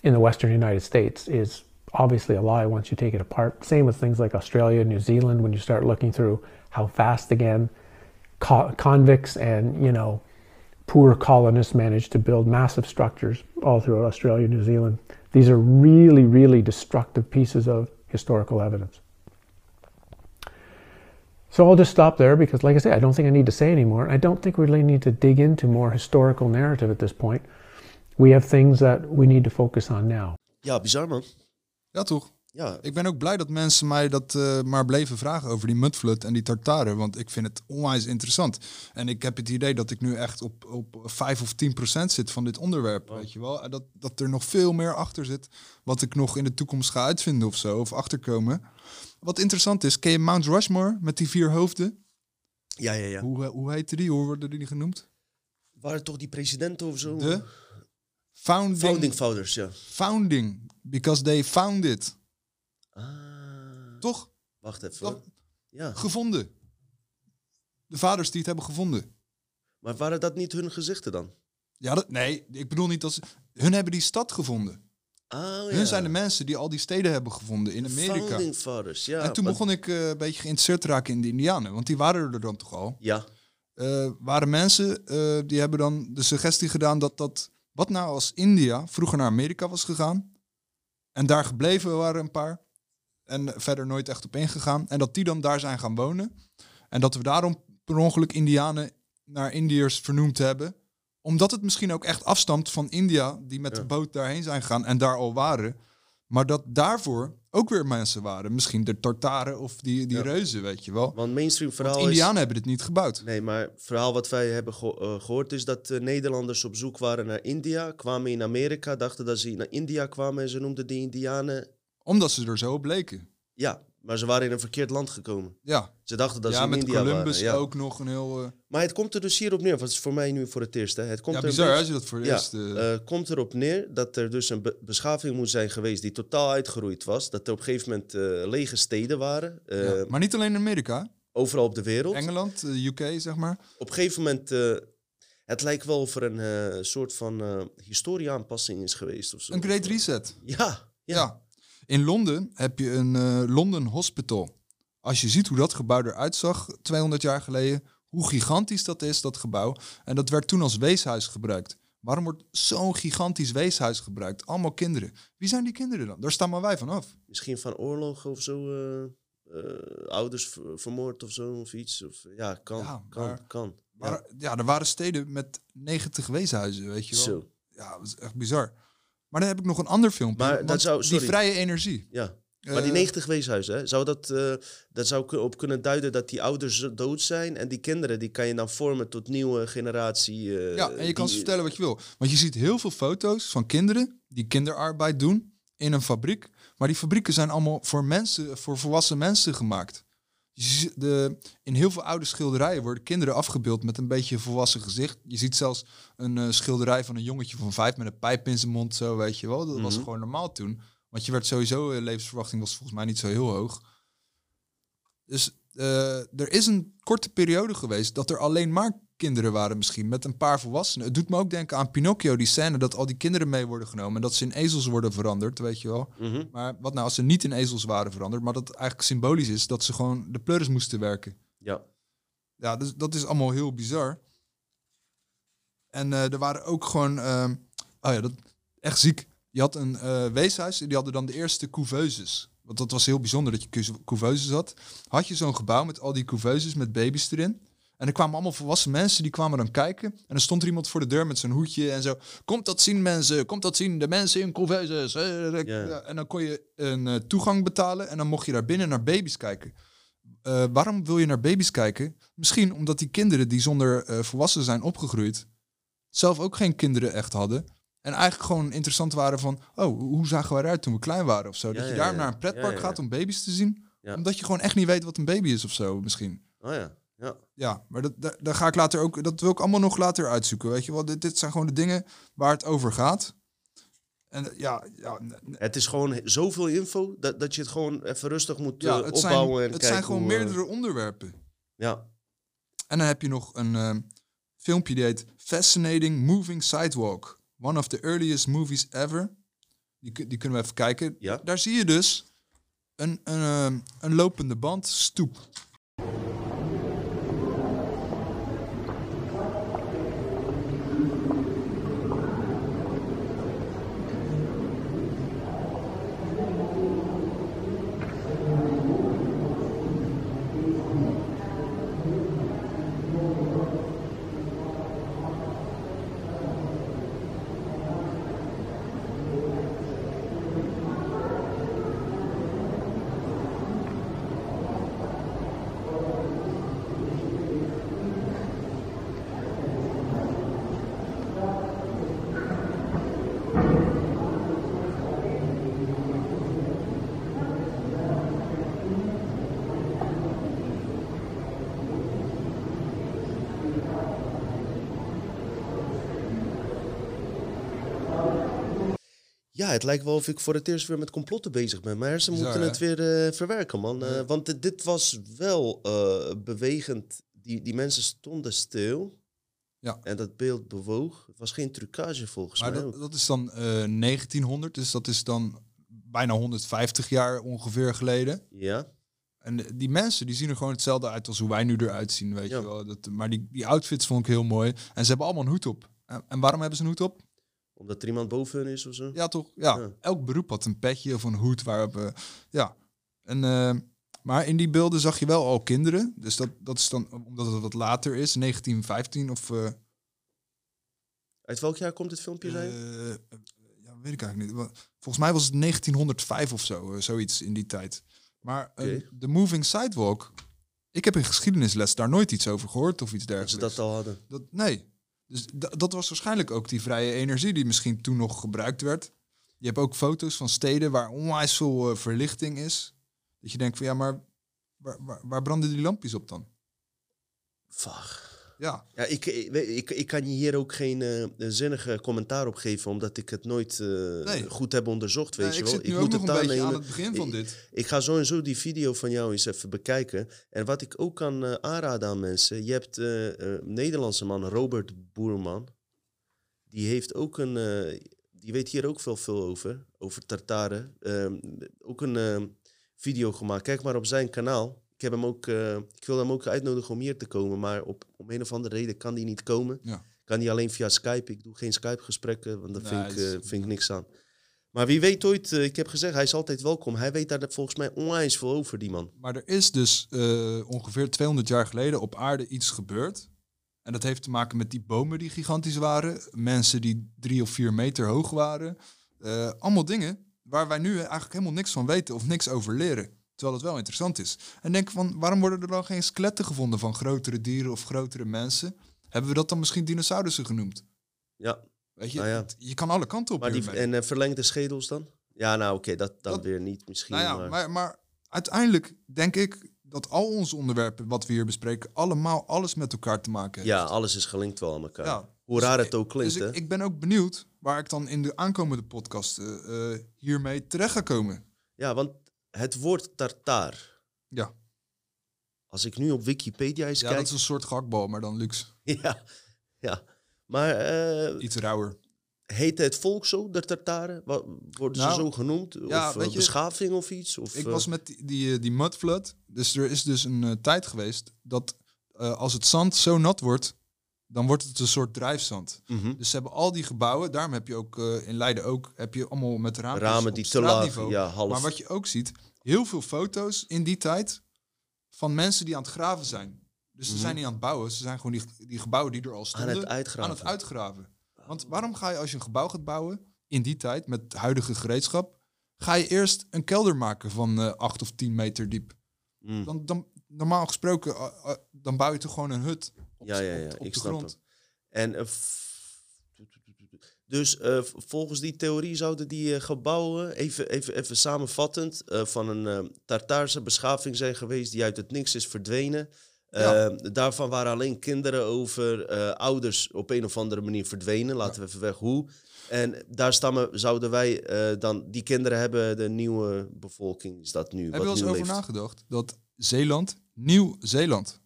in the Western United States is obviously a lie once you take it apart. Same with things like Australia, New Zealand, when you start looking through how fast again co- convicts and, you know, poor colonists managed to build massive structures all throughout Australia, and New Zealand. These are really, really destructive pieces of historical evidence. So I'll just stop there because, like I say, I don't think I need to say anymore. I don't think we really need to dig into more historical narrative at this point. we have things that we need to focus on now. Ja, bizar man. Ja, toch? Ja. Ik ben ook blij dat mensen mij dat uh, maar bleven vragen over die mudflut en die tartaren. Want ik vind het onwijs interessant. En ik heb het idee dat ik nu echt op, op 5 of 10 procent zit van dit onderwerp. Weet je wel? Dat, dat er nog veel meer achter zit. Wat ik nog in de toekomst ga uitvinden of zo. Of achterkomen. Wat interessant is, ken je Mount Rushmore met die vier hoofden? Ja, ja, ja. Hoe, hoe heette die? Hoe worden die genoemd? Waren toch die presidenten of zo? De? Founding, founding fathers, ja. Founding, because they found it. Ah. Toch? Wacht even. ja. Gevonden. De vaders die het hebben gevonden. Maar waren dat niet hun gezichten dan? Ja, dat, nee, ik bedoel niet dat ze... Hun hebben die stad gevonden. Oh, ja. Hun zijn de mensen die al die steden hebben gevonden in Amerika. Founding Fathers, ja. en toen begon ik eh, een beetje geïnteresseerd te raken in de Indianen. Want die waren er dan toch al. Ja, Eh, waren mensen eh, die hebben dan de suggestie gedaan dat dat... Wat nou als India vroeger naar Amerika was gegaan... en daar gebleven waren een paar... en verder nooit echt op ingegaan... en dat die dan daar zijn gaan wonen... en dat we daarom per ongeluk Indianen naar Indiërs vernoemd hebben... omdat het misschien ook echt afstamt van India... die met Ja. de boot daarheen zijn gegaan en daar al waren... maar dat daarvoor ook weer mensen waren. Misschien de Tartaren of die, die Ja. reuzen, weet je wel. want mainstream verhaal Want Indianen hebben dit niet gebouwd. Nee, maar het verhaal wat wij hebben eh, gehoord is dat eh, Nederlanders op zoek waren naar India, kwamen in Amerika, dachten dat ze naar India kwamen en ze noemden die Indianen... Omdat ze er zo op bleken. Ja, maar ze waren in een verkeerd land gekomen. Ja, Ze dachten dat ze in met India Columbus waren. Ja. ook nog een heel... eh, Maar het komt er dus hierop neer, wat is voor mij nu voor het eerst. Hè. Het komt ja, er bizar hè, beetje- als je dat voor het Ja, eerst... eh, eh, komt erop neer dat er dus een be- beschaving moet zijn geweest die totaal uitgeroeid was. Dat er op een gegeven moment lege steden waren, ja. Maar niet alleen in Amerika. overal op de wereld. Engeland, UK zeg maar. Op een gegeven moment, het lijkt wel of er een soort van eh historieaanpassing is geweest of zo. Een great reset. Ja, Ja. ja. In Londen heb je een eh, London Hospital. Als je ziet hoe dat gebouw eruit zag 200 jaar geleden, hoe gigantisch dat is, dat gebouw. En dat werd toen als weeshuis gebruikt. Waarom wordt zo'n gigantisch weeshuis gebruikt? Allemaal kinderen. Wie zijn die kinderen dan? Daar staan maar wij vanaf. Misschien van oorlog of zo. eh, eh, ouders ver- vermoord of zo of iets. Of, ja, kan, Ja, kan, maar- kan. Ja, Maar ja, er waren steden met 90 weeshuizen, weet je wel. zo. Ja, dat is echt bizar. Maar dan heb ik nog een ander filmpje. Maar dat die vrije energie. Ja. Maar die Eh, 90 weeshuizen, hè, zou dat, eh, dat zou op kunnen duiden dat die ouders dood zijn. En die kinderen, die kan je dan vormen tot nieuwe generatie. eh, Ja, en je kan ze vertellen wat je wil. Want je ziet heel veel foto's van kinderen die kinderarbeid doen in een fabriek. Maar die fabrieken zijn allemaal voor mensen, voor volwassen mensen gemaakt. De, in heel veel oude schilderijen worden kinderen afgebeeld met een beetje een volwassen gezicht. Je ziet zelfs een eh, schilderij van een jongetje van vijf met een pijp in zijn mond, zo weet je wel. Dat was Mhm. gewoon normaal toen. Want je werd sowieso, eh, levensverwachting was volgens mij niet zo heel hoog. Dus eh, er is een korte periode geweest dat er alleen maar kinderen waren misschien, met een paar volwassenen. Het doet me ook denken aan Pinocchio, die scène dat al die kinderen mee worden genomen en dat ze in ezels worden veranderd, weet je wel. Mhm. Maar wat nou als ze niet in ezels waren veranderd, maar dat eigenlijk symbolisch is dat ze gewoon de pleuris moesten werken. Ja. Ja, dus dat is allemaal heel bizar. En eh, er waren ook gewoon, ehm, oh ja, dat echt ziek. Je had een eh, weeshuis en die hadden dan de eerste couveuses. Want dat was heel bijzonder dat je cou- couveuses had. Had je zo'n gebouw met al die couveuses met baby's erin. En er kwamen allemaal volwassen mensen die kwamen dan kijken. En dan stond er iemand voor de deur met zijn hoedje en zo. Komt dat zien mensen, komt dat zien, de mensen in couveuses. Eh, Ja. ja, En dan kon je een eh, toegang betalen en dan mocht je daar binnen naar baby's kijken. Eh, waarom wil je naar baby's kijken? Misschien omdat die kinderen die zonder eh, volwassen zijn opgegroeid, zelf ook geen kinderen echt hadden. En eigenlijk gewoon interessant waren van, oh, hoe zagen wij eruit toen we klein waren of zo. Ja, dat je ja, daar ja. naar een pretpark gaat om baby's te zien. Omdat je gewoon echt niet weet wat een baby is of zo, misschien. Oh ja. Ja. Ja, maar dat, daar, daar ga ik later ook, dat wil ik allemaal nog later uitzoeken. Weet je wel, dit, dit zijn gewoon de dingen waar het over gaat. En eh, ja, ja, Het is gewoon zoveel info dat, dat je het gewoon even rustig moet ja eh, het, zijn, opbouwen. en het zijn gewoon hoe, eh, meerdere onderwerpen. ja. En dan heb je nog een filmpje die heet Fascinating Moving Sidewalk. One of the earliest movies ever. Die, die kunnen we even kijken. Ja. Daar zie je dus een, een, een lopende band het lijkt wel of ik voor het eerst weer met complotten bezig ben. Maar ze moeten het weer eh, verwerken, man. Eh, want dit- dit was wel eh, bewegend. Die, die mensen stonden stil. Ja. En dat beeld bewoog. Het was geen trucage volgens Maar mij. dat, dat is dan eh, 1900, dus dat is dan bijna 150 jaar ongeveer geleden. Ja, En die mensen die zien er gewoon hetzelfde uit als hoe wij nu eruit zien, weet Ja. je wel. Dat, maar die, die outfits vond ik heel mooi. En ze hebben allemaal een hoed op. En, en waarom hebben ze een hoed op? Omdat er iemand boven hun is of zo. Ja, toch? Ja, Ja. elk beroep had een petje of een hoed waarop... ja. En, eh, maar in die beelden zag je wel al kinderen. Dus dat, dat is dan, omdat het wat later is, 1915 of... eh, Uit welk jaar komt dit filmpje zijn? eh, ja, weet ik eigenlijk niet. Volgens mij was het 1905 of zo, zoiets in die tijd. Maar de Moving Sidewalk... Ik heb in geschiedenisles daar nooit iets over gehoord of iets dat dergelijks. ze dat al hadden. Dat, nee. Dus da- dat was waarschijnlijk ook die vrije energie die misschien toen nog gebruikt werd. Je hebt ook foto's van steden waar onwijs veel eh, verlichting is. Dat je denkt van ja, maar waar, waar, waar branden die lampjes op dan? Fuck. Ja, Ja, ik, ik, ik, ik kan je hier ook geen eh, zinnige commentaar op geven, omdat ik het nooit eh, Nee. goed heb onderzocht, weet Eh, je ik wel. nog een het beetje aan aannemen. het begin van Ik- dit. Ik ga sowieso die video van jou eens even bekijken. En wat ik ook kan eh, aanraden aan mensen, je hebt eh, eh, een Nederlandse man, Robert Boerman. Die heeft ook een, eh, die weet hier ook veel, veel over, over tartaren. Ehm, ook een video gemaakt. Kijk maar op zijn kanaal. Ik, heb hem ook, eh, ik wil hem ook uitnodigen om hier te komen, maar op, om een of andere reden kan die niet komen. Ja. Kan die alleen via Skype. Ik doe geen Skype-gesprekken, want daar Nee, vind, ik, is- eh, vind ik niks aan. Maar wie weet ooit, eh, ik heb gezegd, hij is altijd welkom. Hij weet daar volgens mij onwijs veel over, die man. Maar er is dus ongeveer 200 jaar geleden op aarde iets gebeurd. En dat heeft te maken met die bomen die gigantisch waren. Mensen die drie of vier meter hoog waren. Allemaal dingen waar wij nu eigenlijk helemaal niks van weten of niks over leren. Terwijl het wel interessant is. En denk van, waarom worden er dan geen skeletten gevonden van grotere dieren of grotere mensen? Hebben we dat dan misschien dinosaurussen genoemd? Ja, Weet je, Nou ja. je kan alle kanten op maar die, en eh, verlengde schedels dan? Ja, nou oké, dat dan Dat- weer niet misschien. Nou ja, maar... maar, maar uiteindelijk denk ik dat al onze onderwerpen wat we hier bespreken, allemaal alles met elkaar te maken heeft. ja, alles is gelinkt wel aan elkaar. Ja. Hoe Dus raar het ook klinkt, dus hè? ik, ik ben ook benieuwd waar ik dan in de aankomende podcast eh, hiermee terecht ga komen. Ja, want het woord tartaar. Ja, Als ik nu op Wikipedia eens ja kijk... dat is een soort gehaktbal, maar dan luxe. ja, ja. Maar eh, Iets rauwer. heet het volk zo, de tartaren? Worden Nou, ze zo genoemd? ja, of weet eh, je, beschaving of iets? Of, Ik eh, was met die, die, die mudflood. Dus er is dus een tijd geweest dat als het zand zo nat wordt, dan wordt het een soort drijfzand. mhm. Dus ze hebben al die gebouwen, daarom heb je ook eh, in Leiden ook, heb je allemaal met raampjes Ramen op die te laag, ja, half. Maar wat je ook ziet, heel veel foto's in die tijd van mensen die aan het graven zijn. Dus ze Mhm. zijn niet aan het bouwen, ze zijn gewoon die, die gebouwen die er al aan stonden het uitgraven. aan het uitgraven. Want waarom ga je als je een gebouw gaat bouwen, in die tijd, met huidige gereedschap, ga je eerst een kelder maken van eh 8 of 10 meter diep. Mm. Dan, dan, normaal gesproken, eh, dan bouw je toch gewoon een hut Ja, ja, ja, op, op ik de snap grond. En eh, dus eh, volgens die theorie zouden die eh, gebouwen, even, even, even samenvattend, van een Tartaarse beschaving zijn geweest die uit het niks is verdwenen. Ja. Daarvan waren alleen kinderen over, ouders op een of andere manier verdwenen. Laten we even weg hoe. En daar stammen, zouden wij dan, die kinderen hebben de nieuwe bevolking, is dat nu? Heb je wat wel eens over leeft. nagedacht dat Zeeland, Nieuw-Zeeland,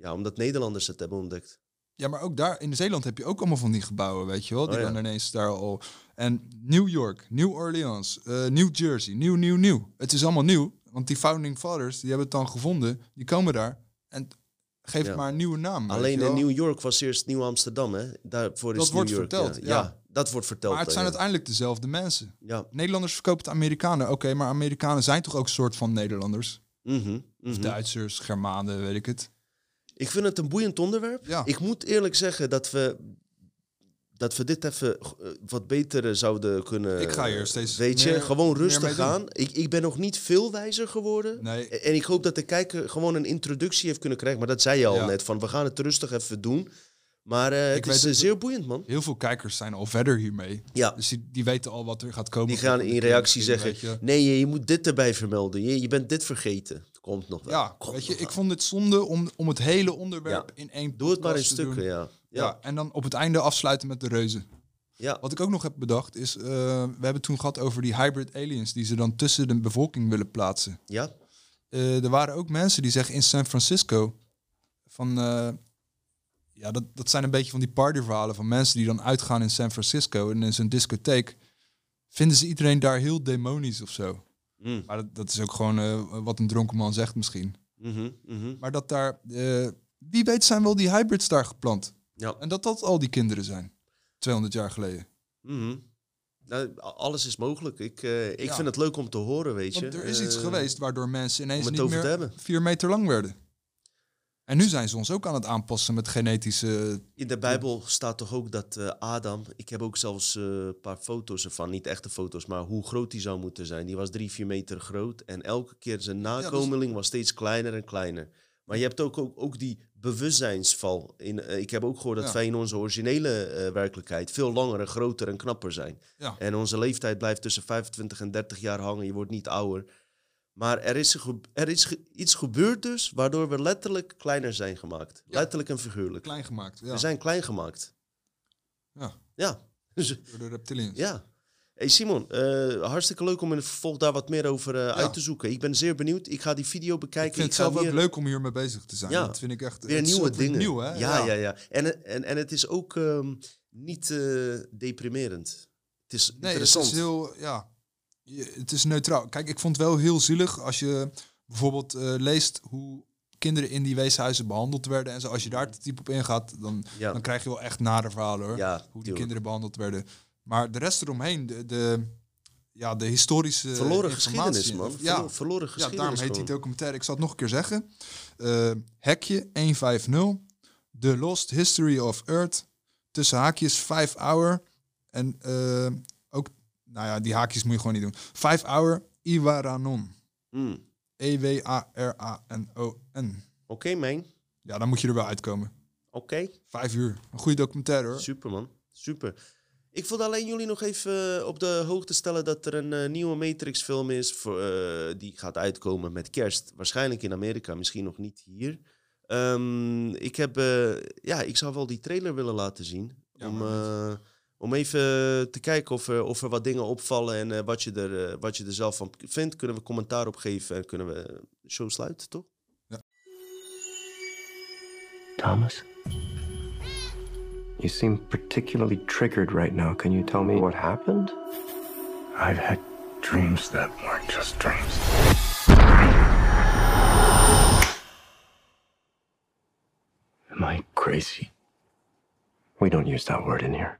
Ja, omdat Nederlanders het hebben ontdekt. Ja, maar ook daar in Zeeland heb je ook allemaal van die gebouwen, weet je wel. Die Oh, ja. dan ineens daar al. En New York, New Orleans, eh, New Jersey, nieuw, nieuw, nieuw. Het is allemaal nieuw, want die founding fathers, die hebben het dan gevonden. Die komen daar en geef Ja. het maar een nieuwe naam. Alleen in. New York was eerst Nieuw Amsterdam, hè? Daarvoor is Dat New wordt York, verteld, Ja. dat wordt verteld. Maar het zijn uiteindelijk dezelfde mensen. Ja. Nederlanders verkopen het Amerikanen. Oké, maar Amerikanen zijn toch ook een soort van Nederlanders? Of mhm. Duitsers, Germanen, weet ik het. Ik vind het een boeiend onderwerp. Ja. Ik moet eerlijk zeggen dat we, dat we dit even eh, wat beter eh, zouden kunnen... Ik ga hier steeds Weet je, meer- gewoon rustig aan. Ik, ik ben nog niet veel wijzer geworden. Nee, En ik hoop dat de kijker gewoon een introductie heeft kunnen krijgen. Maar dat zei je al Ja. net, van we gaan het rustig even doen. Maar eh, het is eh, zeer boeiend, man. heel veel kijkers zijn al verder hiermee. Ja. Dus die, die weten al wat er gaat komen. Die gaan in reactie zeggen, je. nee, je, je moet dit erbij vermelden. Je, je bent dit vergeten. Het komt nog wel. Ja, Komt weet je, ik vond het zonde om, om het hele onderwerp in één Doe het maar in stukken, ja. Ja. Ja, en dan op het einde afsluiten met de reuzen. ja. Wat ik ook nog heb bedacht is, eh, we hebben toen gehad over die hybrid aliens die ze dan tussen de bevolking willen plaatsen. ja. Er waren ook mensen die zeggen in San Francisco van, ja, dat, dat zijn een beetje van die partyverhalen van mensen die dan uitgaan in San Francisco en in zo'n discotheek. Vinden ze iedereen daar heel demonisch of zo. Mm. Maar dat, dat is ook gewoon eh, wat een dronken man zegt misschien. Mhm, mhm. Maar dat daar, eh, wie weet zijn wel die hybrids daar geplant. Ja. En dat dat al die kinderen zijn. 200 jaar geleden. Mhm. Nou, alles is mogelijk. Ik, eh, ik Ja. vind het leuk om te horen, weet je. Want er is iets geweest waardoor mensen ineens niet meer vier meter lang werden. En nu zijn ze ons ook aan het aanpassen met genetische... In de Bijbel staat toch ook dat eh, Adam, ik heb ook zelfs eh, een paar foto's ervan, niet echte foto's, maar hoe groot die zou moeten zijn. Die was drie, vier meter groot en elke keer zijn is- nakomeling was steeds kleiner en kleiner. Maar je hebt ook, ook, ook die bewustzijnsval. In, eh, ik heb ook gehoord dat Ja. wij in onze originele eh, werkelijkheid veel langer en groter en knapper zijn. Ja. En onze leeftijd blijft tussen 25 en 30 jaar hangen. Je wordt niet ouder. Maar er is, er is iets gebeurd dus, waardoor we letterlijk kleiner zijn gemaakt. Ja. Letterlijk en figuurlijk. Klein gemaakt. Ja. We zijn klein gemaakt. Ja, Ja. Dus, door de reptilians. ja. Hey Simon, eh, hartstikke leuk om in het vervolg daar wat meer over eh, uit te zoeken. Ik ben zeer benieuwd. Ik ga die video bekijken. Ik vind het ga zelf ook leuk om hiermee bezig te zijn. Ja. Dat vind ik echt Weer het nieuwe dingen. Nieuw, hè? Ja, ja, ja. En, en, en het is ook ehm, niet eh, deprimerend. Het is Nee, het is heel, ja, je- het is neutraal. Kijk, ik vond het wel heel zielig als je bijvoorbeeld eh, leest hoe kinderen in die weeshuizen behandeld werden en zo. Als je daar te diep op ingaat, dan, Ja. dan krijg je wel echt nare verhalen hoor. Ja, hoe die tuurlijk. kinderen behandeld werden. Maar de rest eromheen, de, de, ja, de historische Verloren geschiedenis, man. Ja, Verlo- verloren ja, geschiedenis. daarom heet die documentaire. Ik zal het nog een keer zeggen. Eh, hekje 150. The Lost History of Earth. Tussen haakjes 5 hour. En eh, nou ja, die haakjes moet je gewoon niet doen. 5 hour Iwaranon. Mm. E-W-A-R-A-N-O-N. Oké, man. Ja, dan moet je er wel uitkomen. Oké. Vijf uur. Een goede documentaire hoor. Super, man. Super. Ik wilde alleen jullie nog even eh, op de hoogte stellen dat er een eh, nieuwe Matrix-film is. Voor, eh, die gaat uitkomen met kerst. Waarschijnlijk in Amerika, misschien nog niet hier. Ehm, ik, heb, ja, ik zou wel die trailer willen laten zien. Ja, om, om even te kijken of er, of er wat dingen opvallen en eh, wat, je er, eh, wat je er zelf van vindt. Kunnen we commentaar op geven en kunnen we de show sluiten, toch? Thomas? You seem particularly triggered right now. Can you tell me what happened? I've had dreams that weren't just dreams. Am I crazy? We don't use that word in here.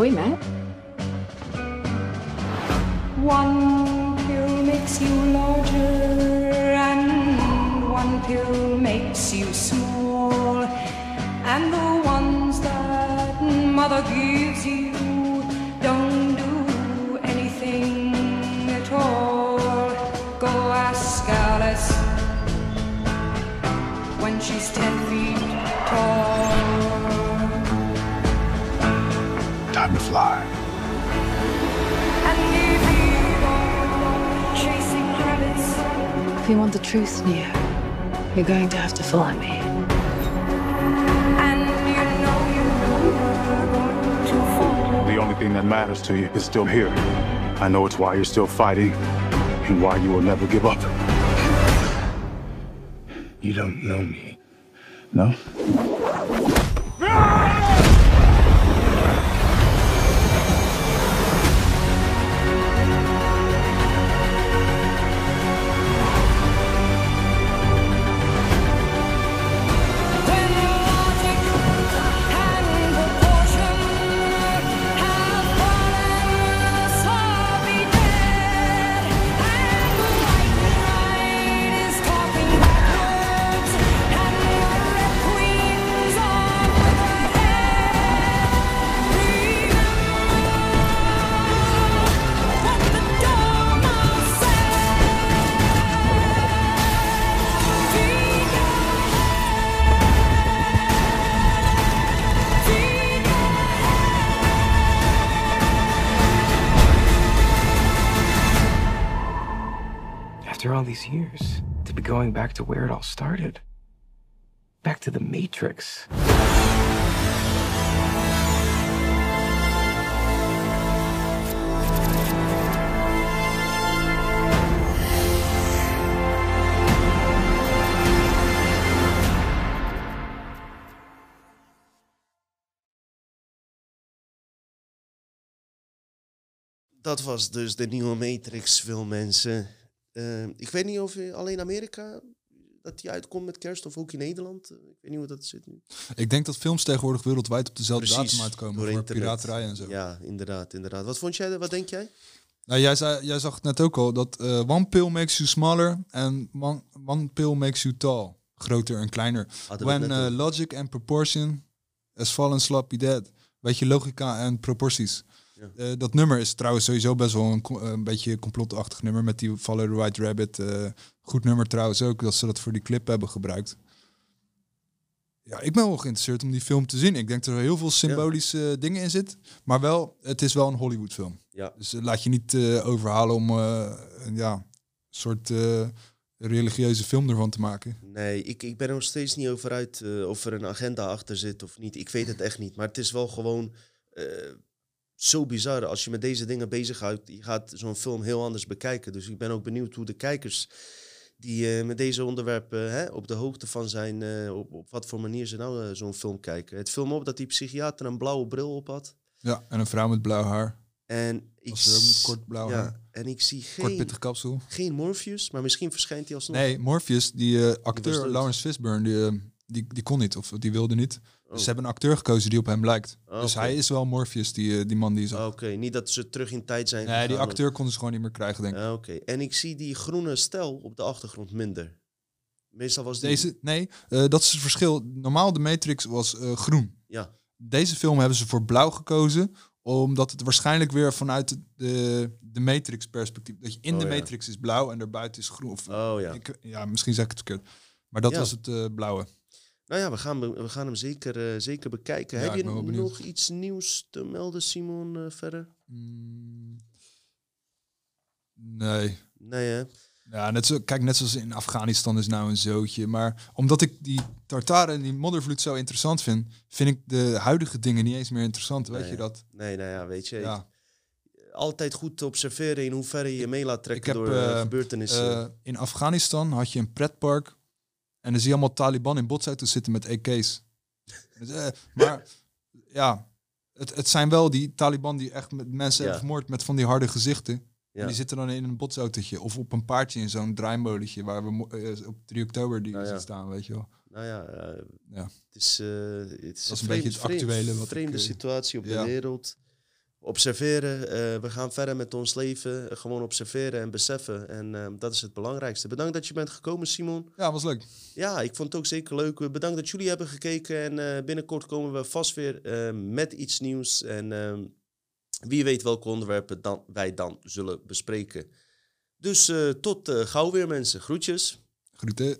We met? One pill makes you larger, and one pill makes you small. And the ones that mother gives you don't do anything at all. Go ask Alice when she's ten fly. If you go chasing rabbits. If you want the truth, Neo, you're going to have to follow me. And you know you're going to fall. The only thing that matters to you is still here. I know it's why you're still fighting and why you will never give up. You don't know me. No? Back to where it all started. Back to the Matrix. Dat was dus de nieuwe Matrix film, mensen. Eh, ik weet niet of alleen Amerika dat die uitkomt met kerst of ook in Nederland. Eh, ik weet niet hoe dat zit nu. Ik denk dat films tegenwoordig wereldwijd op dezelfde Precies, datum uitkomen. door Voor internet. piraterij en zo. Ja, inderdaad, inderdaad. Wat vond jij, wat denk jij? Nou, jij, zei, jij zag het net ook al, dat eh, one pill makes you smaller en one, one pill makes you tall. Groter en kleiner. Hadden het When uh, over. logic and proportion as fallen sloppy dead. Weet je, logica en proporties. Ja. Eh, dat nummer is trouwens sowieso best wel een, co- een beetje complotachtig nummer met die Follow the White Rabbit. eh, goed nummer trouwens ook, dat ze dat voor die clip hebben gebruikt. Ja, ik ben wel geïnteresseerd om die film te zien. Ik denk dat er heel veel symbolische dingen in zit. Maar wel, het is wel een Hollywood film. Ja. Dus eh, laat je niet eh, overhalen om eh, een ja, soort eh, religieuze film ervan te maken. Nee, ik, ik ben er nog steeds niet over uit eh, of er een agenda achter zit of niet. Ik weet het echt niet. Maar het is wel gewoon eh, zo bizar. Als je met deze dingen bezighoudt, je gaat zo'n film heel anders bekijken. Dus ik ben ook benieuwd hoe de kijkers die eh, met deze onderwerpen hè, op de hoogte van zijn, eh, op, op wat voor manier ze nou eh, zo'n film kijken. Het viel me op dat die psychiater een blauwe bril op had. Ja, en een vrouw met blauw haar. En ik, met kort blauw ja, haar. En ik zie Kort geen, pittig kapsel. geen Morpheus, maar misschien verschijnt hij alsnog. Nee, Morpheus, die acteur dood. Lawrence Fishburne, die, die, die kon niet. Of die wilde niet. Oh. Dus ze hebben een acteur gekozen die op hem lijkt. Oh, dus hij is wel Morpheus, die, eh, die man die is. Ah, Oké, niet dat ze terug in tijd zijn nee, die acteur konden ze gewoon niet meer krijgen, denk ik. Ah, Oké, en ik zie die groene stel op de achtergrond minder. Meestal was die... Deze, nee, eh, dat is het verschil. Normaal de Matrix was eh, groen. Ja, Deze film hebben ze voor blauw gekozen, omdat het waarschijnlijk weer vanuit de, de, Matrix perspectief. Dat je in Oh, de ja. Matrix is blauw en daarbuiten is groen. Of, oh ja. ik, ja, misschien zeg ik het verkeerd. Maar dat Ja. was het blauwe. Nou ja, we gaan, we gaan hem zeker, eh, zeker bekijken. Ja, Heb je nog iets nieuws te melden, Simon, eh, verder? Mm, nee. Nee, hè? Ja, net zo, kijk, net zoals in Afghanistan is nou een zootje. Maar omdat ik die Tartaren en die moddervloed zo interessant vind, vind ik de huidige dingen niet eens meer interessant. Weet Nee, je dat? Nee, nou ja, weet je. ik- altijd goed te observeren in hoeverre je je mee laat trekken heb door eh, gebeurtenissen. in Afghanistan had je een pretpark en dan zie je allemaal Taliban in botsauto's zitten met AK's. Dus, eh, maar ja, het, het zijn wel die Taliban die echt met mensen Ja. hebben vermoord met van die harde gezichten. ja. En die zitten dan in een botsautootje of op een paardje in zo'n draaimolentje waar we eh, op 3 oktober die Nou ja. staan, weet je wel. Nou ja, eh, Ja. het is, het is een vreemd- beetje het actuele wat vreemde situatie op de wereld. Observeren, eh, we gaan verder met ons leven. eh, gewoon observeren en beseffen. En eh, dat is het belangrijkste. Bedankt dat je bent gekomen, Simon. Ja, was leuk. Ja, ik vond het ook zeker leuk. Eh, Bedankt dat jullie hebben gekeken. En binnenkort komen we vast weer met iets nieuws. En ehm, wie weet welke onderwerpen dan, wij dan zullen bespreken. Dus tot gauw weer, mensen. Groetjes. Groeten.